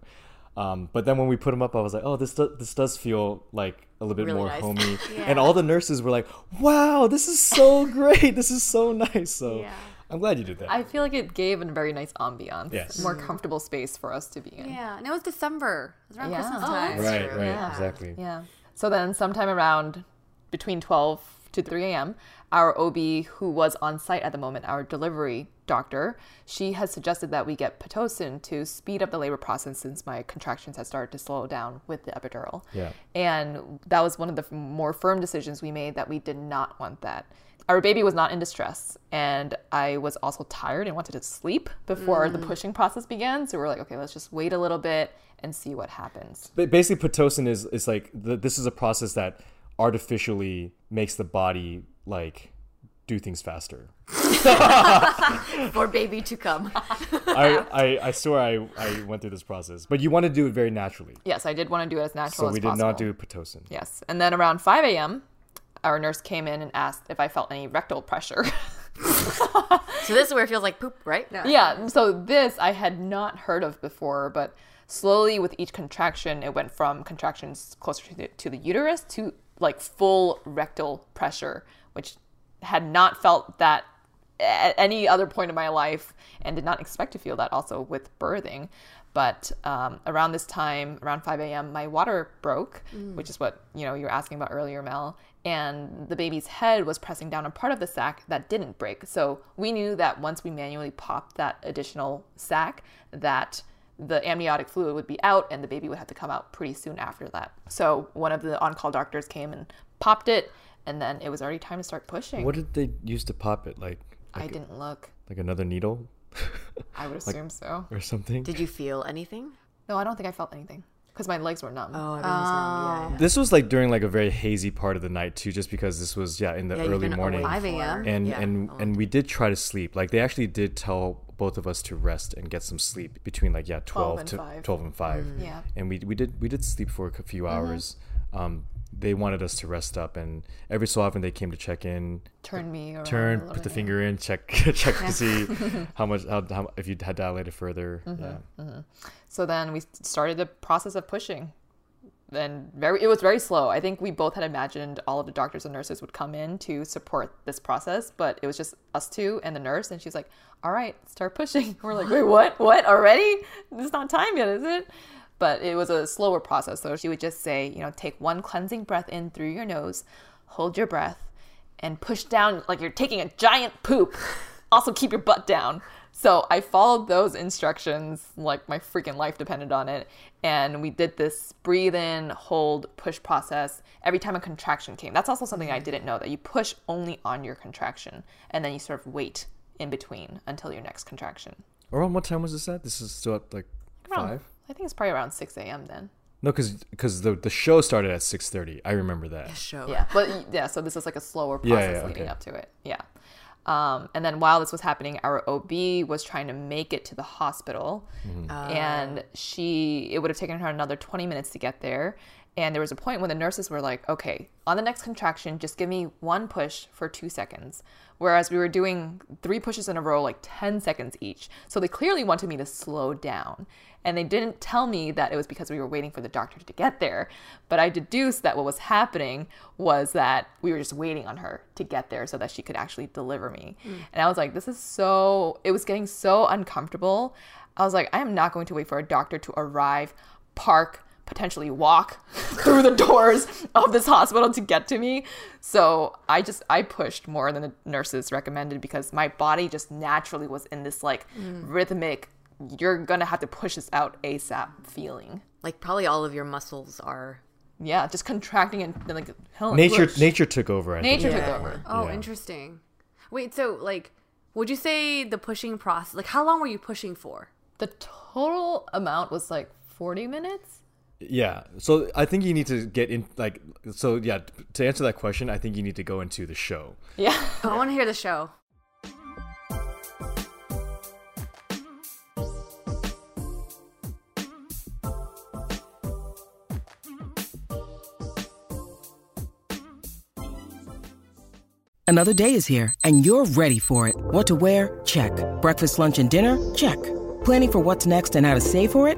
Um, but then when we put them up, I was like, oh, this do- this does feel like a little bit Really more nice. homey. And all the nurses were like, wow, this is so great. This is so nice. So I'm glad you did that. I feel like it gave a very nice ambiance, Yes. more comfortable space for us to be in. Yeah, and it was December. It was around Yeah. Christmas Oh, time. right, right, Yeah. exactly. Yeah. So then, sometime around between 12 to 3 a.m., our OB, who was on site at the moment, our delivery doctor, she has suggested that we get Pitocin to speed up the labor process since my contractions had started to slow down with the epidural. Yeah. And that was one of the f- more firm decisions we made that we did not want that. Our baby was not in distress, and I was also tired and wanted to sleep before the mm. pushing process began. So we're like, okay, let's just wait a little bit and see what happens. But basically, pitocin is is like the, this is a process that artificially makes the body like do things faster. For baby to come. I, I I swear I, I went through this process, but you want to do it very naturally. Yes, I did want to do it as natural So as we did possible. not do pitocin. Yes. And then around 5 a.m., our nurse came in and asked if I felt any rectal pressure. So this is where it feels like poop, right? yeah. So this I had not heard of before, but slowly with each contraction, it went from contractions closer to the, to the uterus to like full rectal pressure, which had not felt that at any other point in my life and did not expect to feel that also with birthing. But um, around this time, around 5 a.m., my water broke, which is what you know you were asking about earlier, Mel. And the baby's head was pressing down on part of the sac that didn't break. So we knew that once we manually popped that additional sac, that the amniotic fluid would be out and the baby would have to come out pretty soon after that. So one of the on-call doctors came and popped it, and then it was already time to start pushing. What did they use to pop it? Like I didn't look. like another needle I would assume so. or something. Did you feel anything? No, I don't think I felt anything because my legs were numb. Oh, everything's numb. Yeah, ah. yeah. This was like during like a very hazy part of the night too, just because this was yeah in the Yeah, early morning. 5 a.m. and yeah, and a and we did try to sleep. Like they actually did tell both of us to rest and get some sleep between like yeah 12, and to 5. 12 and 5. Mm. Yeah. And we we did we did sleep for a few mm-hmm. hours. Um they wanted us to rest up and every so often they came to check in, Turn me around. turn, put the finger in, check check to see how much how, how if you had dilated further. Mm-hmm, yeah. Mm-hmm. So then we started the process of pushing. Then very, it was very slow. I think we both had imagined all of the doctors and nurses would come in to support this process, but it was just us two and the nurse, and she's like, "All right, start pushing." We're like, "Wait, what? What already? It's not time yet, is it?" But it was a slower process. So she would just say, you know, take one cleansing breath in through your nose, hold your breath, and push down like you're taking a giant poop. Also, keep your butt down. So I followed those instructions like my freaking life depended on it. And we did this breathe in, hold, push process every time a contraction came. That's also something I mm-hmm. didn't know that you push only on your contraction and then you sort of wait in between until your next contraction. Around what time was this at? This is still at like Around- five. I think it's probably around 6 a.m. then. No, because the the show started at six thirty. I remember that. Show. Yeah, but yeah, so this is like a slower Yeah, process yeah, leading okay. up to it. Yeah. Um, and then while this was happening, our OB was trying to make it to the hospital, and she it would have taken her another 20 minutes to get there. And there was a point when the nurses were like, "Okay, on the next contraction, just give me one push for two seconds." Whereas we were doing three pushes in a row, like 10 seconds each. So they clearly wanted me to slow down. And they didn't tell me that it was because we were waiting for the doctor to get there. But I deduced that what was happening was that we were just waiting on her to get there so that she could actually deliver me. Mm. And I was like, this is so, it was getting so uncomfortable. I was like, I am not going to wait for a doctor to arrive, park, potentially walk through the doors of this hospital to get to me. So I just I pushed more than the nurses recommended because my body just naturally was in this like mm. rhythmic you're gonna have to push this out ASAP feeling. Like probably all of your muscles are. Yeah, just contracting and like hell, Nature push. nature took over. I nature think. took over. Oh, Yeah. interesting. Wait, so like, would you say the pushing process? Like, how long were you pushing for? The total amount was like 40 minutes. Yeah. So I think you need to get in like so yeah, to answer that question, I think you need to go into the show. Yeah. I want to hear the show. Another day is here and you're ready for it. What to wear? Check. Breakfast, lunch and dinner? Check. Planning for what's next and how to save for it?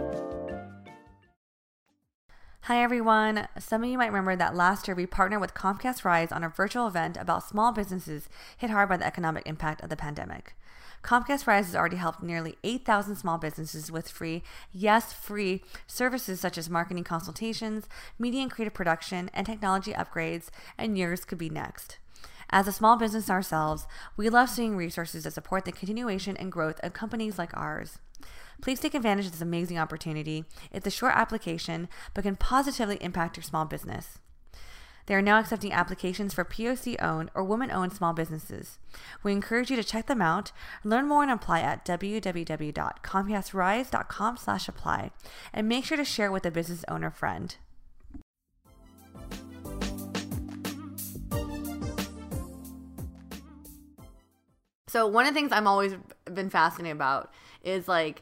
Hi everyone. Some of you might remember that last year we partnered with Comcast Rise on a virtual event about small businesses hit hard by the economic impact of the pandemic. Comcast Rise has already helped nearly 8,000 small businesses with free, yes, free services such as marketing consultations, media and creative production, and technology upgrades, and yours could be next. As a small business ourselves, we love seeing resources that support the continuation and growth of companies like ours. Please take advantage of this amazing opportunity. It's a short application, but can positively impact your small business. They are now accepting applications for POC owned or woman owned small businesses. We encourage you to check them out, learn more and apply at www.comcastrise.com slash apply, and make sure to share it with a business owner friend. So one of the things I'm always been fascinated about is like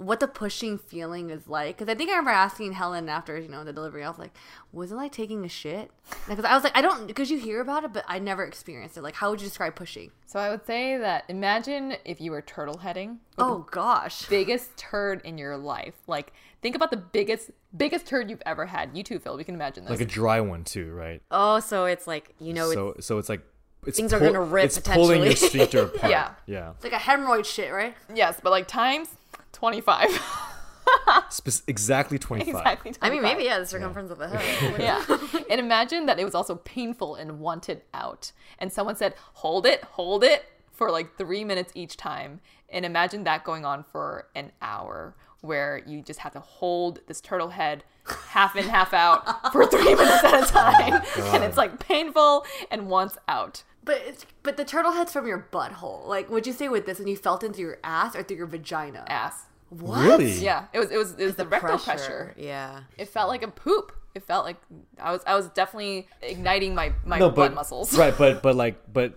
what the pushing feeling is like. Because I think I remember asking Helen after you know the delivery, I was like, "Was it like taking a shit?" Because I was like, I don't because you hear about it, but I never experienced it. Like, how would you describe pushing? So I would say that imagine if you were turtle heading. Oh gosh, biggest turd in your life. Like think about the biggest biggest turd you've ever had. You too, Phil. We can imagine this. Like a dry one too, right? Oh, so it's like you know, so so it's like it's Things are gonna rip It's pulling your potentially. sphincter apart. Yeah. yeah. it's like a hemorrhoid shit, right? yes, but like times twenty five. Spe- exactly twenty five. exactly. 25. I mean, maybe yeah, the circumference of the head. yeah. And imagine that it was also painful and wanted out. And someone said, hold it, hold it for like three minutes each time. And imagine that going on for an hour where you just have to hold this turtle head half in, half out for three minutes at a oh, time. and it's like painful and wants out. But it's but the turtle head's from your butthole. Like, would you say with this, and you felt into your ass or through your vagina? Ass. What? Really? Yeah. It was it was it was the, rectal pressure. Yeah. It felt like a poop. It felt like I was I was definitely igniting my, my No, butt but muscles. right, but but like but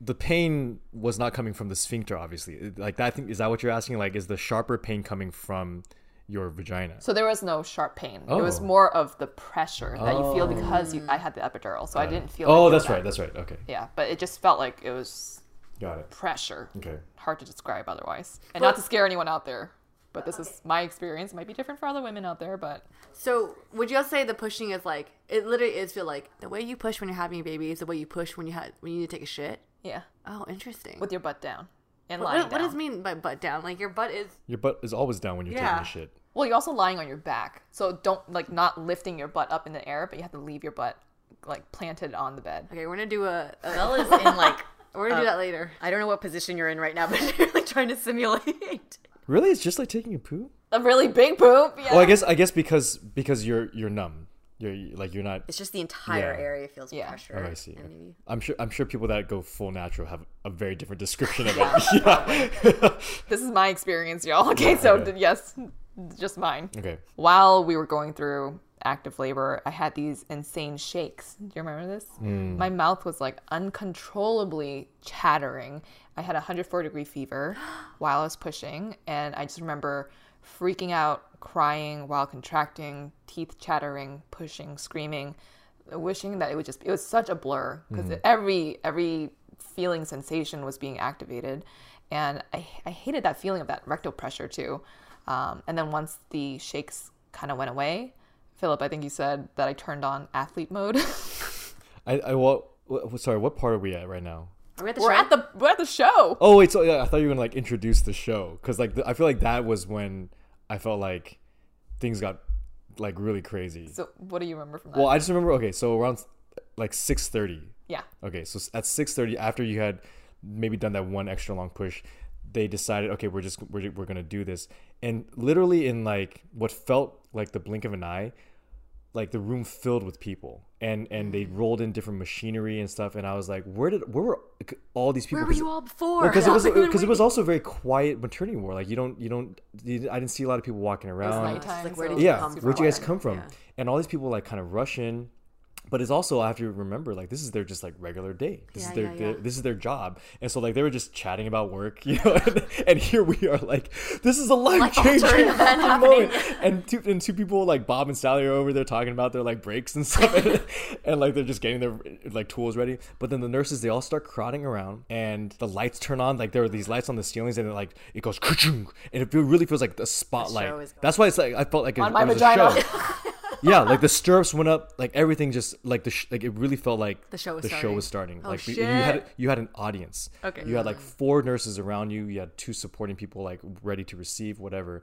the pain was not coming from the sphincter. Obviously, like that. I think is that what you're asking? Like, is the sharper pain coming from your vagina? So there was no sharp pain. It was Oh. more of the pressure that you feel because you, I oh. had the epidural. So I didn't feel. Oh, like that's that. right. That's right. Okay, Yeah, but it just felt like it was got it. pressure. Okay. Hard to describe otherwise, and not to scare anyone out there. But this is my experience. It might be different for other women out there, but So would you say the pushing is like it literally is feel like the way you push when you're having a baby is the way you push when you had when you need to take a shit? yeah, Oh, interesting. with your butt down and what, lying what, what down. does mean by butt down? Like your butt is Your butt is always down when you're Yeah. taking a shit. Well, you're also lying on your back, so don't like not lifting your butt up in the air, but you have to leave your butt like planted on the bed. okay. We're gonna do a. a Phil is in like we're gonna do that later. I don't know what position you're in right now, but you're like trying to simulate. Really, it's just like taking a poop. A really big poop. Yeah. Well, I guess I guess because because you're you're numb. You're like you're not. It's just the entire Yeah. area feels Yeah. pressure. Oh, I see. and maybe- I'm sure I'm sure people that go full natural have a very different description of it. yeah. this is my experience, y'all. Okay, so Okay. yes, just mine. okay. while we were going through active labor, I had these insane shakes. Do you remember this? Hmm. My mouth was like uncontrollably chattering. I had a 104 degree fever while I was pushing, and I just remember freaking out, crying while contracting, teeth chattering, pushing, screaming, wishing that it would just it was such a blur because every every feeling sensation was being activated and I, I hated that feeling of that rectal pressure too um, and then once the shakes kind of went away philip i think you said that i turned on athlete mode I I what, what sorry. What part are we at right now? we're, we at the we're show? at the we're at the show Oh wait, so yeah, I thought you were gonna like introduce the show because like the, I feel like that was when I felt like things got like really crazy. So what do you remember from that? Well, I just remember okay, so around like six thirty. Yeah. Okay, so at six thirty, after you had maybe done that one extra long push, they decided, okay, we're just we're, we're gonna do this, and literally in like what felt like the blink of an eye, like the room filled with people, and and they mm. rolled in different machinery and stuff, and I was like, where did where were all these people? Where were you all before? Because it was Like, we were because it was also very quiet maternity ward. Like you don't you don't you, I didn't see a lot of people walking around. nighttime, like, where so did you yeah, come where'd you guys come from? Yeah. And all these people like kind of rush in, but it's also I have to remember like this is their just like regular day. This Yeah, is their, yeah, their- this is their job, and so like they were just chatting about work, you know. And, and here we are like this is a life changing moment, and two and two people like Bob and Sally are over there talking about their like breaks and stuff, and, and, like they're just getting their like tools ready. But then the nurses they all start crowding around, and the lights turn on. Like there are these lights on the ceilings, and it like it goes and it really feels like the spotlight. That's why it's like I felt like it, On my it was vagina. a show. Yeah, like the stirrups went up, like everything just like the sh- like it really felt like The show was the show starting. was starting. Oh, like you- you had you had an audience. Okay. You had like four nurses around you. You had two supporting people like ready to receive whatever,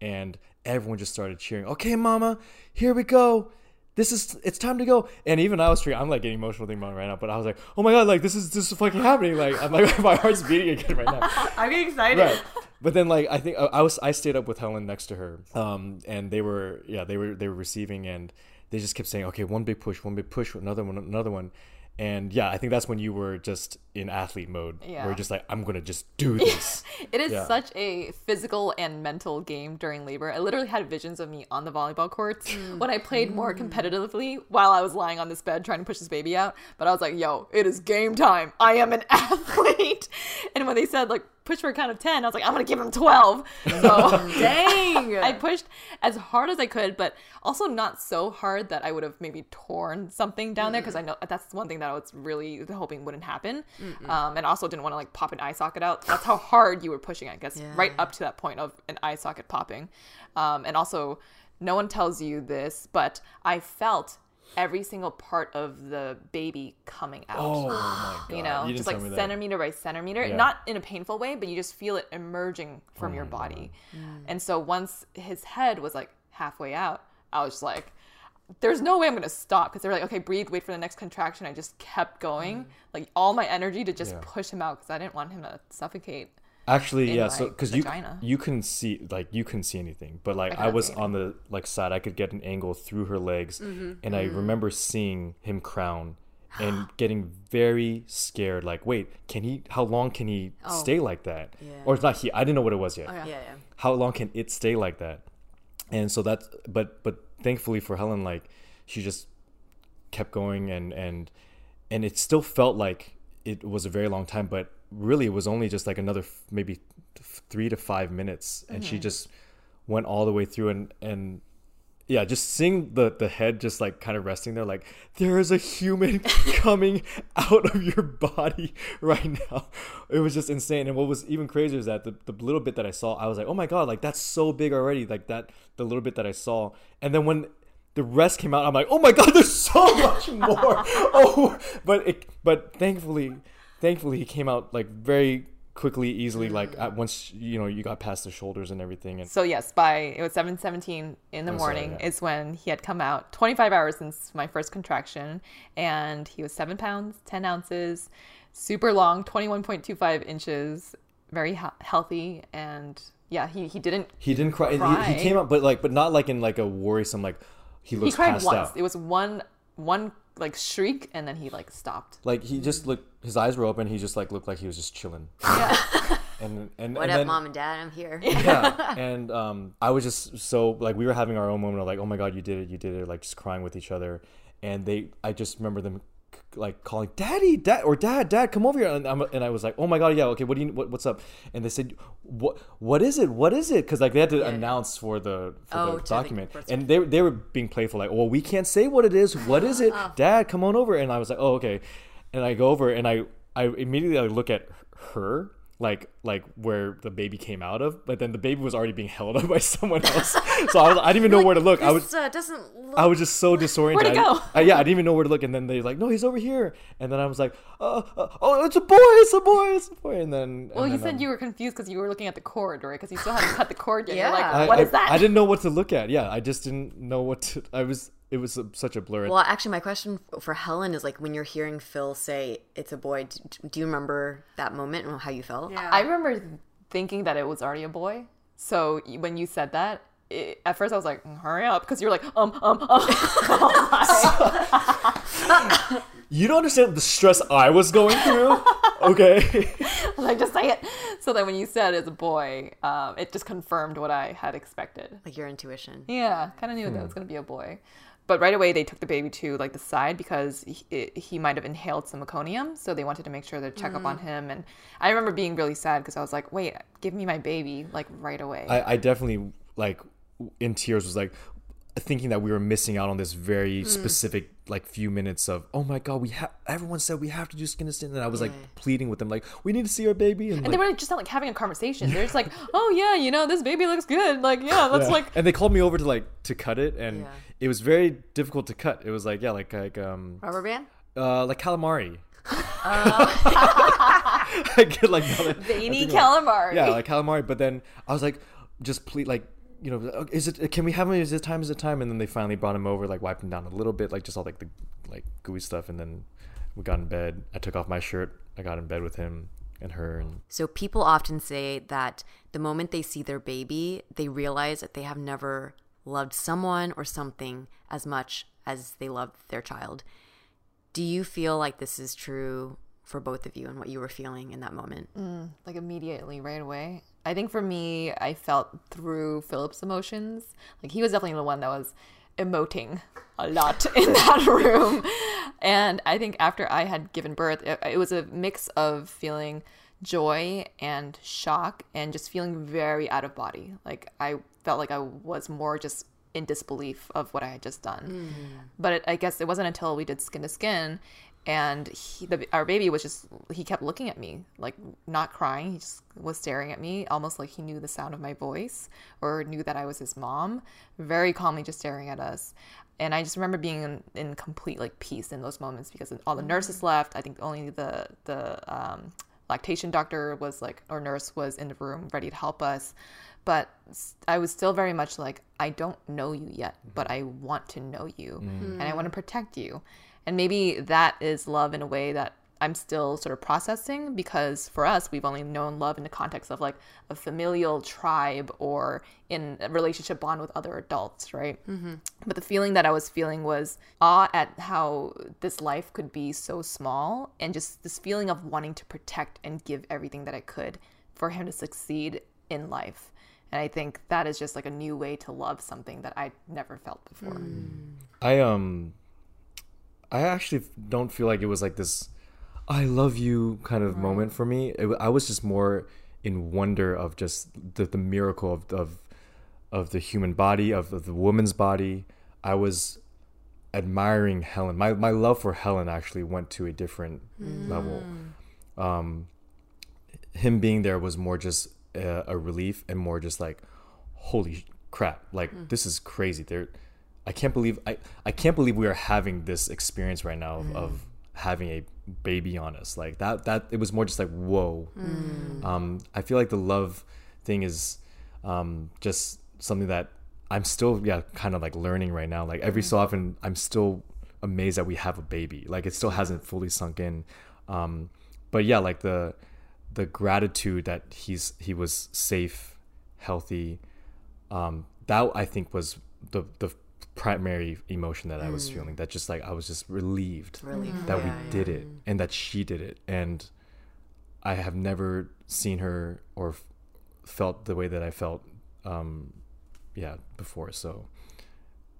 and everyone just started cheering. Okay, mama, here we go. This is it's time to go. And even I was treating, I'm like getting emotional thinking about it right now. But I was like, oh my god, like this is this is fucking happening. Like I'm like my heart's beating again right now I'm getting excited. right but then like i think I, I was i stayed up with helen next to her um and they were yeah they were they were receiving and they just kept saying okay one big push one big push another one another one and yeah i think that's when you were just in athlete mode where you're just like i'm gonna just do this It is Yeah. such a physical and mental game during labor. I literally had visions of me on the volleyball courts mm. when I played more mm. competitively while I was lying on this bed trying to push this baby out. But I was like, yo, it is game time. I am an athlete. And when they said, like, push for a count of 10, I was like, I'm going to give him 12. So Dang. I pushed as hard as I could, but also not so hard that I would have maybe torn something down there because I know that's one thing that I was really hoping wouldn't happen. Um, and also didn't want to like pop an eye socket out. That's how hard you were pushing, I guess, right up to that point of an eye socket popping. Um, and also, no one tells you this, but I felt every single part of the baby coming out oh my god you know, didn't just like centimeter by centimeter, Yeah. not in a painful way, but you just feel it emerging from Oh your body. And so once his head was like halfway out, I was just like, there's no way I'm gonna stop because they were like, okay, breathe, wait for the next contraction. I just kept going, like all my energy to just Mm. Yeah. push him out because I didn't want him to suffocate. Actually, in yeah. my So because you you couldn't see like you couldn't see anything, but like I I, was on the like side, I could get an angle through her legs, Mm-hmm. and I remember seeing him crown and getting very scared. Like, wait, can he? How long can he stay like that? Or it's not he. I didn't know what it was yet. Yeah, yeah. How long can it stay like that? And so that's but but thankfully for Helen, like she just kept going and and and it still felt like it was a very long time but really it was only just like another f- maybe th- three to five minutes and she mm-hmm. just went all the way through and and yeah just seeing the the head just like kind of resting there like there is a human coming out of your body right now. It was just insane and what was even crazier is that the, the little bit that i saw i was like oh my god like that's so big already like that the little bit that i saw and then when the rest came out i'm like oh my god there's so much more. Oh but it but thankfully thankfully he came out like very quickly easily like mm. at once you know you got past the shoulders and everything and So yes, by it was seven seventeen in the Oh, sorry, morning yeah. is when he had come out. Twenty five hours since my first contraction, and he was seven pounds ten ounces, super long, twenty one point two five inches, very he- healthy, and yeah, he he didn't. He didn't cry. He- Cry. He, came out, but like, but not like in like a worrisome like. He He cried once. out. It was one one like shriek, and then he like stopped. like he just looked. His eyes were open. He just like looked like he was just chilling. Yeah. and and What and up, then, mom and dad? I'm here. yeah, and um, I was just so like we were having our own moment of like, oh my god, you did it, you did it, like just crying with each other, and they, I just remember them c- like calling, daddy, dad, or dad, dad, come over here, and, I'm, and I was like, oh my god, yeah, okay, what do you, what, what's up? And they said, what, what is it, what is it? Because like they had to announce for the for Oh, the to the document, and they they were being playful, like, well, we can't say what it is, what is it, oh. dad, come on over, and I was like, oh okay, and I go over and I I immediately I look at her like like where the baby came out of, but then the baby was already being held up by someone else. so I, was, I didn't even know where to look. I was uh, doesn't look. I was just so disoriented. Where'd he I- go? I- yeah, I didn't even know where to look. And then they're like, "No, he's over here." And then I was like, uh, uh, "Oh, it's a boy! It's a boy! It's a boy!" And then Well, and you then, said um, you were confused because you were looking at the cord, right? Because you still hadn't cut the cord yet. You're Yeah. like, I, what I- is that? I didn't know what to look at. Yeah, I just didn't know what to. I was. It was a, such a blur. Well, actually, my question for Helen is like when you're hearing Phil say it's a boy. Do, do you remember that moment and how you felt? Yeah. I remember thinking that it was already a boy. So when you said that, it, at first I was like, "Mm, hurry up, because you were like, um, um, um. you don't understand the stress I was going through. okay. like, just say it. So then when you said it's a boy, um, it just confirmed what I had expected. Like your intuition. Yeah, kind of knew that it was going to be a boy. But right away, they took the baby to like the side because he, he might have inhaled some meconium, so they wanted to make sure to check up on him. And I remember being really sad because I was like, "Wait, give me my baby like right away." I, I definitely like in tears was like thinking that we were missing out on this very Mm. specific like few minutes of oh my god we have everyone said we have to do skin to skin and I was like pleading with them like we need to see our baby and, and like, they were just not like having a conversation. They're just like, "Oh yeah, you know, this baby looks good. Like yeah, let's Yeah. like." and they called me over to like to cut it and Yeah. It was very difficult to cut. It was like yeah like like um Rubber band. uh like calamari. I get like now Veiny think about- calamari. yeah like calamari but then I was like just please like you know "Oh, is it can we have him is it time is it time? And then they finally brought him over like wiped him down a little bit like just all like the like gooey stuff. And then we got in bed. I took off my shirt. I got in bed with him and her and So people often say that the moment they see their baby, they realize that they have never loved someone or something as much as they loved their child. Do you feel like this is true for both of you and what you were feeling in that moment? Mm, like immediately right away. I think for me, I felt through Philip's emotions. Like he was definitely the one that was emoting a lot in that room. And I think after I had given birth, it, it was a mix of feeling joy and shock and just feeling very out of body. Like I felt like I was more just in disbelief of what I had just done. But it, I guess it wasn't until we did skin to skin and he, the, our baby was just he kept looking at me like not crying. He just was staring at me almost like he knew the sound of my voice or knew that i was his mom very calmly just staring at us. And i just remember being in, in complete like peace in those moments because all the nurses left. I think only the the um, lactation doctor was like or nurse was in the room ready to help us but I was still very much like i don't know you yet but i want to know you and i want to protect you and maybe that is love in a way that I'm still sort of processing because for us, we've only known love in the context of like a familial tribe or in a relationship bond with other adults, right? Mm-hmm. But the feeling that I was feeling was awe at how this life could be so small and just this feeling of wanting to protect and give everything that I could for him to succeed in life. And I think that is just like a new way to love something that I never felt before. I um I actually don't feel like it was like this I love you kind of moment for me. It, I was just more in wonder of just the, the miracle of, of of the human body, of, of the woman's body. I was admiring Helen. My my love for Helen actually went to a different level. Um, him being there was more just a, a relief and more just like, holy crap! Like this is crazy. There, I can't believe I I can't believe we are having this experience right now of, of having a baby on us. Like that that it was more just like whoa. Um, I feel like the love thing is um, just something that I'm still yeah kind of like learning right now. Like every so often I'm still amazed that we have a baby. Like it still hasn't fully sunk in. Um, but yeah, like the the gratitude that he's he was safe, healthy. Um, that I think was the the primary emotion that I was feeling. That just like I was just relieved Relief, that yeah, we did it and that she did it and I have never seen her or f- felt the way that I felt um yeah before so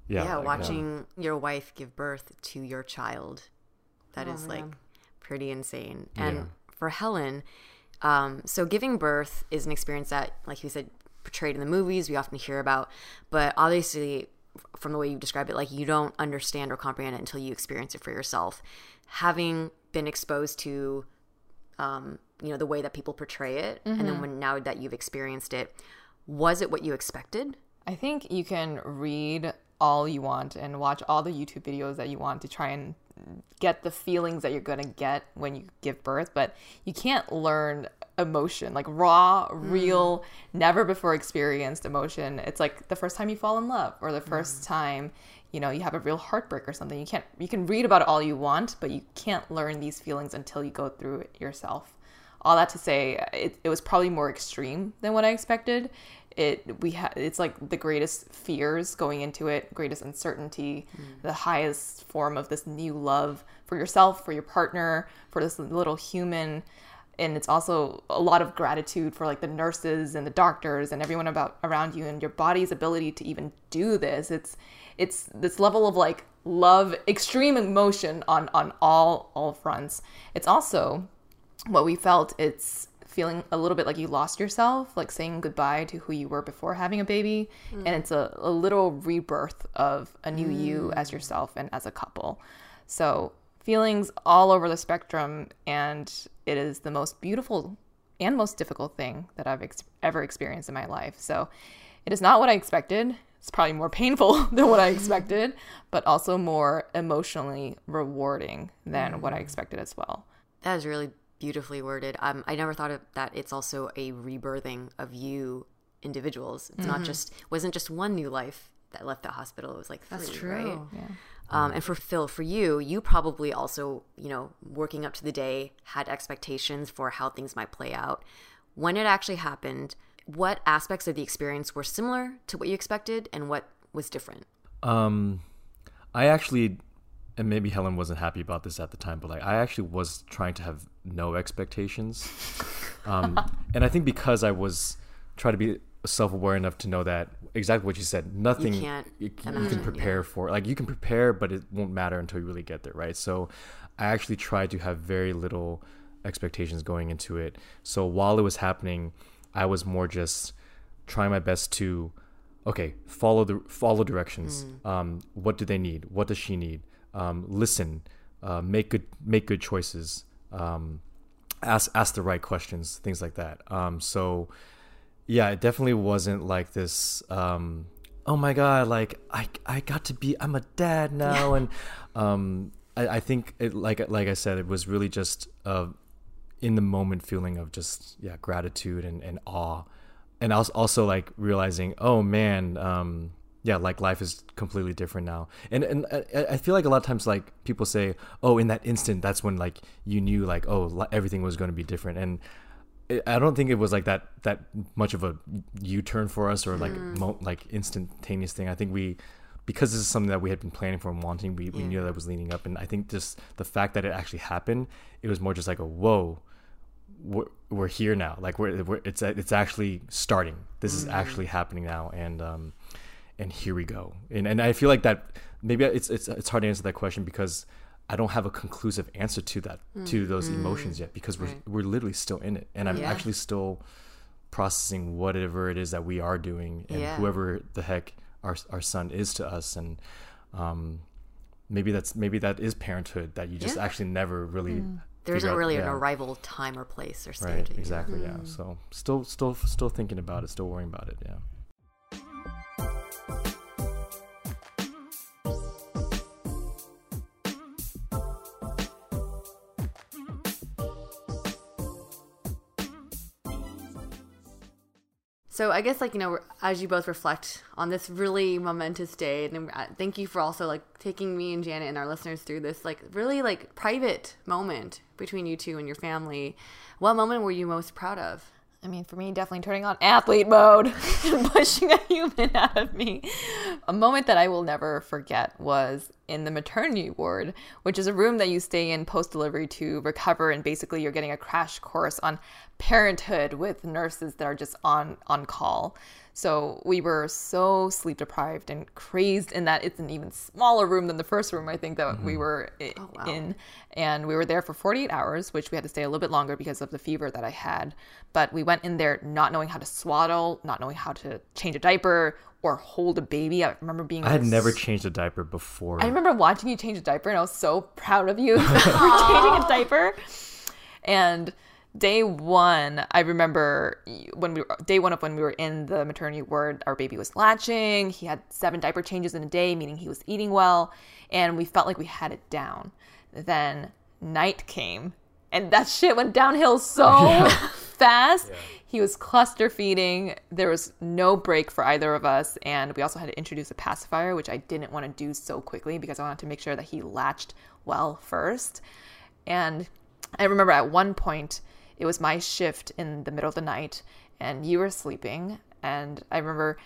yeah yeah, like, watching your wife give birth to your child that is like pretty insane and Yeah. for helen um, so giving birth is an experience that like you said portrayed in the movies we often hear about but obviously from the way you describe it like you don't understand or comprehend it until you experience it for yourself having been exposed to um, you know, the way that people portray it, and Mm-hmm. then when now that you've experienced it, was it what you expected? I think you can read all you want and watch all the YouTube videos that you want to try and get the feelings that you're going to get when you give birth, but you can't learn emotion, like raw, real, mm. never before experienced emotion. It's like the first time you fall in love or the mm. 1st time, you know, you have a real heartbreak or something. You can't you can read about it all you want, but you can't learn these feelings until you go through it yourself. All that to say it, it was probably more extreme than what i expected. It we had it's like the greatest fears going into it greatest uncertainty mm. the highest form of this new love for yourself for your partner for this little human and it's also a lot of gratitude for like the nurses and the doctors and everyone about around you and your body's ability to even do this. It's it's this level of like love extreme emotion on on all all fronts. It's also what we felt it's feeling a little bit like you lost yourself like saying goodbye to who you were before having a baby. Mm. And it's a, a little rebirth of a new you mm. as yourself and as a couple. So feelings all over the spectrum and it is the most beautiful and most difficult thing that i've ex- ever experienced in my life so it is not what i expected it's probably more painful than what i expected but also more emotionally rewarding than what i expected as well That is really beautifully worded. Um, I never thought of that. It's also a rebirthing of you individuals. It's not just wasn't just one new life that left the hospital. It was like three, That's right? Um, and for Phil, for you, you probably also, you know, working up to the day, had expectations for how things might play out. When it actually happened, what aspects of the experience were similar to what you expected, and what was different? Um, I actually, and maybe Helen wasn't happy about this at the time, but like I actually was trying to have no expectations, um, and I think because I was trying to be self-aware enough to know that exactly what you said, nothing can't you, you can prepare for. Like you can prepare, but it won't matter until you really get there, right? So, I actually tried to have very little expectations going into it. So while it was happening, I was more just trying my best to okay follow the follow directions. Um, what do they need? What does she need? Um, listen uh, make good make good choices. Um, ask ask the right questions things like that. Um, so yeah it definitely wasn't like this um, oh my god like I, I got to be i'm a dad now and um, I, I think it like like i said it was really just uh, in the moment feeling of just yeah gratitude and, and awe. And also also like realizing oh man um yeah like life is completely different now. And and I, I feel like a lot of times like people say oh in that instant that's when like you knew like oh everything was going to be different. And I don't think it was like that that much of a U-turn for us or like mo- like instantaneous thing. I think we because this is something that we had been planning for and wanting, we, we knew that was leading up. And I think just the fact that it actually happened, it was more just like a whoa, we're, we're here now. Like we're, we're it's it's actually starting. This is actually happening now, and um, and here we go. And and I feel like that maybe it's it's it's hard to answer that question because I don't have a conclusive answer to that hmm. to those hmm. emotions yet because we're we're literally still in it, and I'm Yeah. actually still processing whatever it is that we are doing and Yeah. whoever the heck our our son is to us. And um maybe that's maybe that is parenthood that you just Yeah. actually never really hmm. There figure isn't out- really an arrival time or place or right stage. exactly yeah. So still still still thinking about it still worrying about it yeah So I guess like you know as you both reflect on this really momentous day, and uh, thank you for also like taking me and Janet and our listeners through this like really like private moment between you two and your family. What moment were you most proud of? I mean, for me, definitely turning on athlete mode and pushing a human out of me. A moment that I will never forget was in the maternity ward, which is a room that you stay in post delivery to recover. And basically, you're getting a crash course on parenthood with nurses that are just on, on call. So we were so sleep deprived and crazed in that it's an even smaller room than the first room I think that we mm-hmm. were i- oh, in. And we were there for 48 hours, which we had to stay a little bit longer because of the fever that I had. But we went in there not knowing how to swaddle, not knowing how to change a diaper or hold a baby. I remember being I had s- never changed a diaper before I remember watching you change a diaper and I was so proud of you for changing a diaper. And day one, I remember when we were, day one of when we were in the maternity ward, our baby was latching. He had seven diaper changes in a day, meaning he was eating well, and we felt like we had it down. Then night came, and that shit went downhill so fast. He was cluster feeding. There was no break for either of us, and we also had to introduce a pacifier, which I didn't want to do so quickly because I wanted to make sure that he latched well first. And I remember at one point, it was my shift in the middle of the night, and you were sleeping. And I remember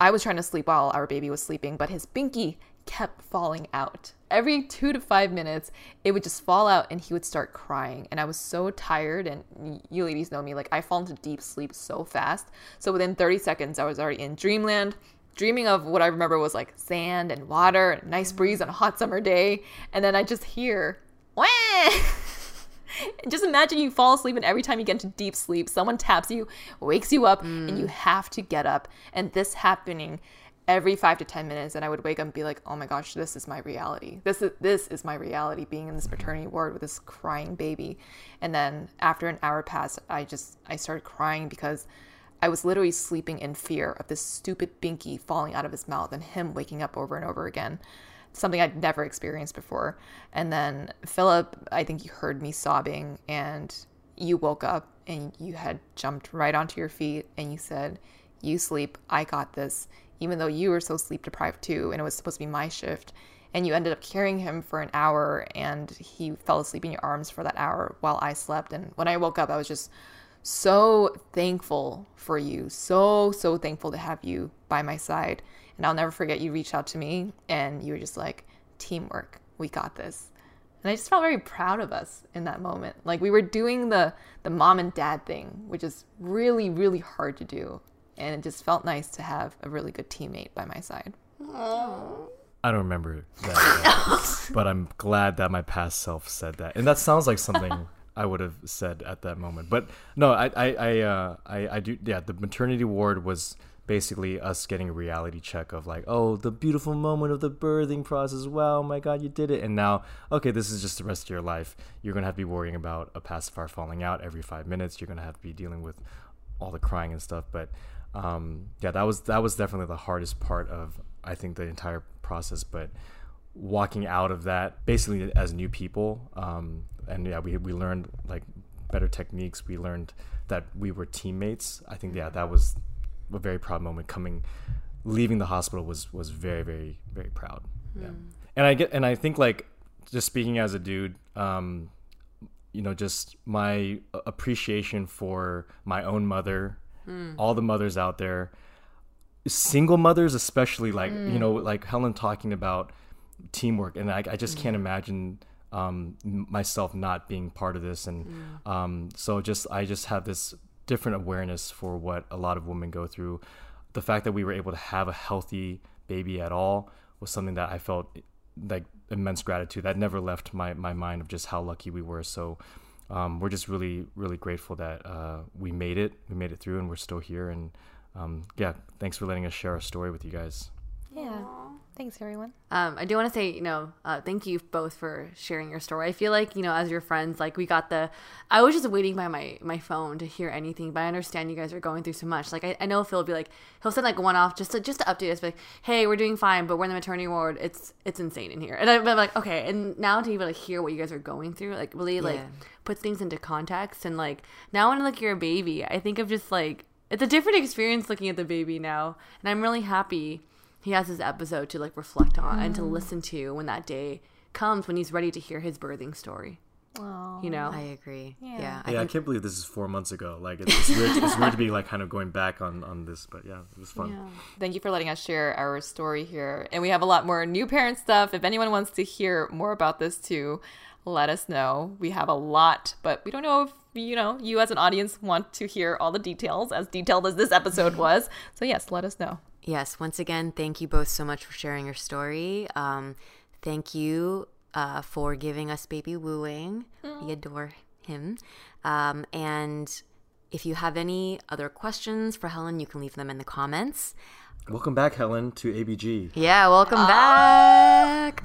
I was trying to sleep while our baby was sleeping, but his binky kept falling out. Every two to five minutes, it would just fall out and he would start crying. And I was so tired, and you ladies know me, like I fall into deep sleep so fast. So within 30 seconds, I was already in dreamland, dreaming of what I remember was like sand and water and nice breeze on a hot summer day. And then I just hear, Wah! just imagine you fall asleep and every time you get into deep sleep someone taps you wakes you up and you mm. have to get up. And this happening every five to ten minutes and i would wake up and be like oh my gosh this is my reality. This is this is my reality being in this maternity ward with this crying baby. And then after an hour passed i just i started crying because I was literally sleeping in fear of this stupid binky falling out of his mouth and him waking up over and over again. Something I'd never experienced before. And then Philip, I think you heard me sobbing and you woke up and you had jumped right onto your feet and you said, You sleep, I got this, even though you were so sleep deprived too, and it was supposed to be my shift. And you ended up carrying him for an hour and he fell asleep in your arms for that hour while I slept. And when I woke up, I was just so thankful for you. So, so thankful to have you by my side. And I'll never forget you reached out to me and you were just like, teamwork, we got this. And I just felt very proud of us in that moment. Like we were doing the the mom and dad thing, which is really, really hard to do. And it just felt nice to have a really good teammate by my side. I don't remember that, but I'm glad that my past self said that, and that sounds like something I would have said at that moment. But no, I, I, I, uh, I, I do. Yeah, the maternity ward was basically us getting a reality check of like, oh, the beautiful moment of the birthing process. Wow, my God, you did it. And now, okay, this is just the rest of your life. You're gonna have to be worrying about a pacifier falling out every five minutes. You're gonna have to be dealing with all the crying and stuff. But um, yeah, that was that was definitely the hardest part of I think the entire process. But walking out of that basically as new people, um, and yeah, we we learned like better techniques. We learned that we were teammates. I think yeah, that was a very proud moment. Coming, leaving the hospital was was very very very proud. Yeah, hmm. and I get and I think like just speaking as a dude. Um, you know, just my appreciation for my own mother, hmm. all the mothers out there, single mothers especially like you hmm. know like helen talking about teamwork and i, I just can't imagine um, myself not being part of this. And um, so just i just have this different awareness for what a lot of women go through. The fact that we were able to have a healthy baby at all was something that i felt like immense gratitude. That never left my, my mind of just how lucky we were. So um, we're just really really grateful that uh, we made it we made it through and we're still here. And um, yeah thanks for letting us share our story with you guys. Yeah. Thanks, everyone. Um, I do want to say, you know, uh, thank you both for sharing your story. I feel like, you know, as your friends, like we got the. I was just waiting by my my phone to hear anything, but I understand you guys are going through so much. Like I, I know Phil will be like, he'll send like one off just to just to update us, like, hey, we're doing fine, but we're in the maternity ward. It's it's insane in here, and I'm like, okay. And now to even like hear what you guys are going through, like really like Yeah. puts things into context, and like now when like you're a baby, I think of just like it's a different experience looking at the baby now, and I'm really happy he has this episode to like reflect on and to mm. listen to when that day comes when he's ready to hear his birthing story. You know, I agree. Yeah. I yeah, I think can't believe this is four months ago. Like it's, it's weird. it's weird to be like kind of going back on on this, but yeah, it was fun. Thank you for letting us share our story here. And we have a lot more new parent stuff. If anyone wants to hear more about this too, let us know. We have a lot, but we don't know if you know you as an audience want to hear all the details, as detailed as this episode was. So yes, let us know. Yes, once again, thank you both so much for sharing your story. Um, thank you uh, for giving us baby wooing. We adore him. Um, and if you have any other questions for Helen, you can leave them in the comments. Welcome back, Helen, to ABG. Yeah, welcome back.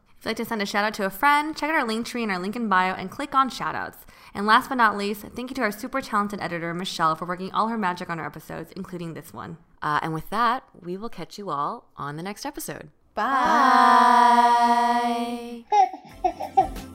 If you'd like to send a shout out to a friend, check out our link tree in our link in bio and click on shoutouts. And last but not least, thank you to our super talented editor, Michelle, for working all her magic on our episodes, including this one. Uh, and with that, we will catch you all on the next episode. Bye. Bye.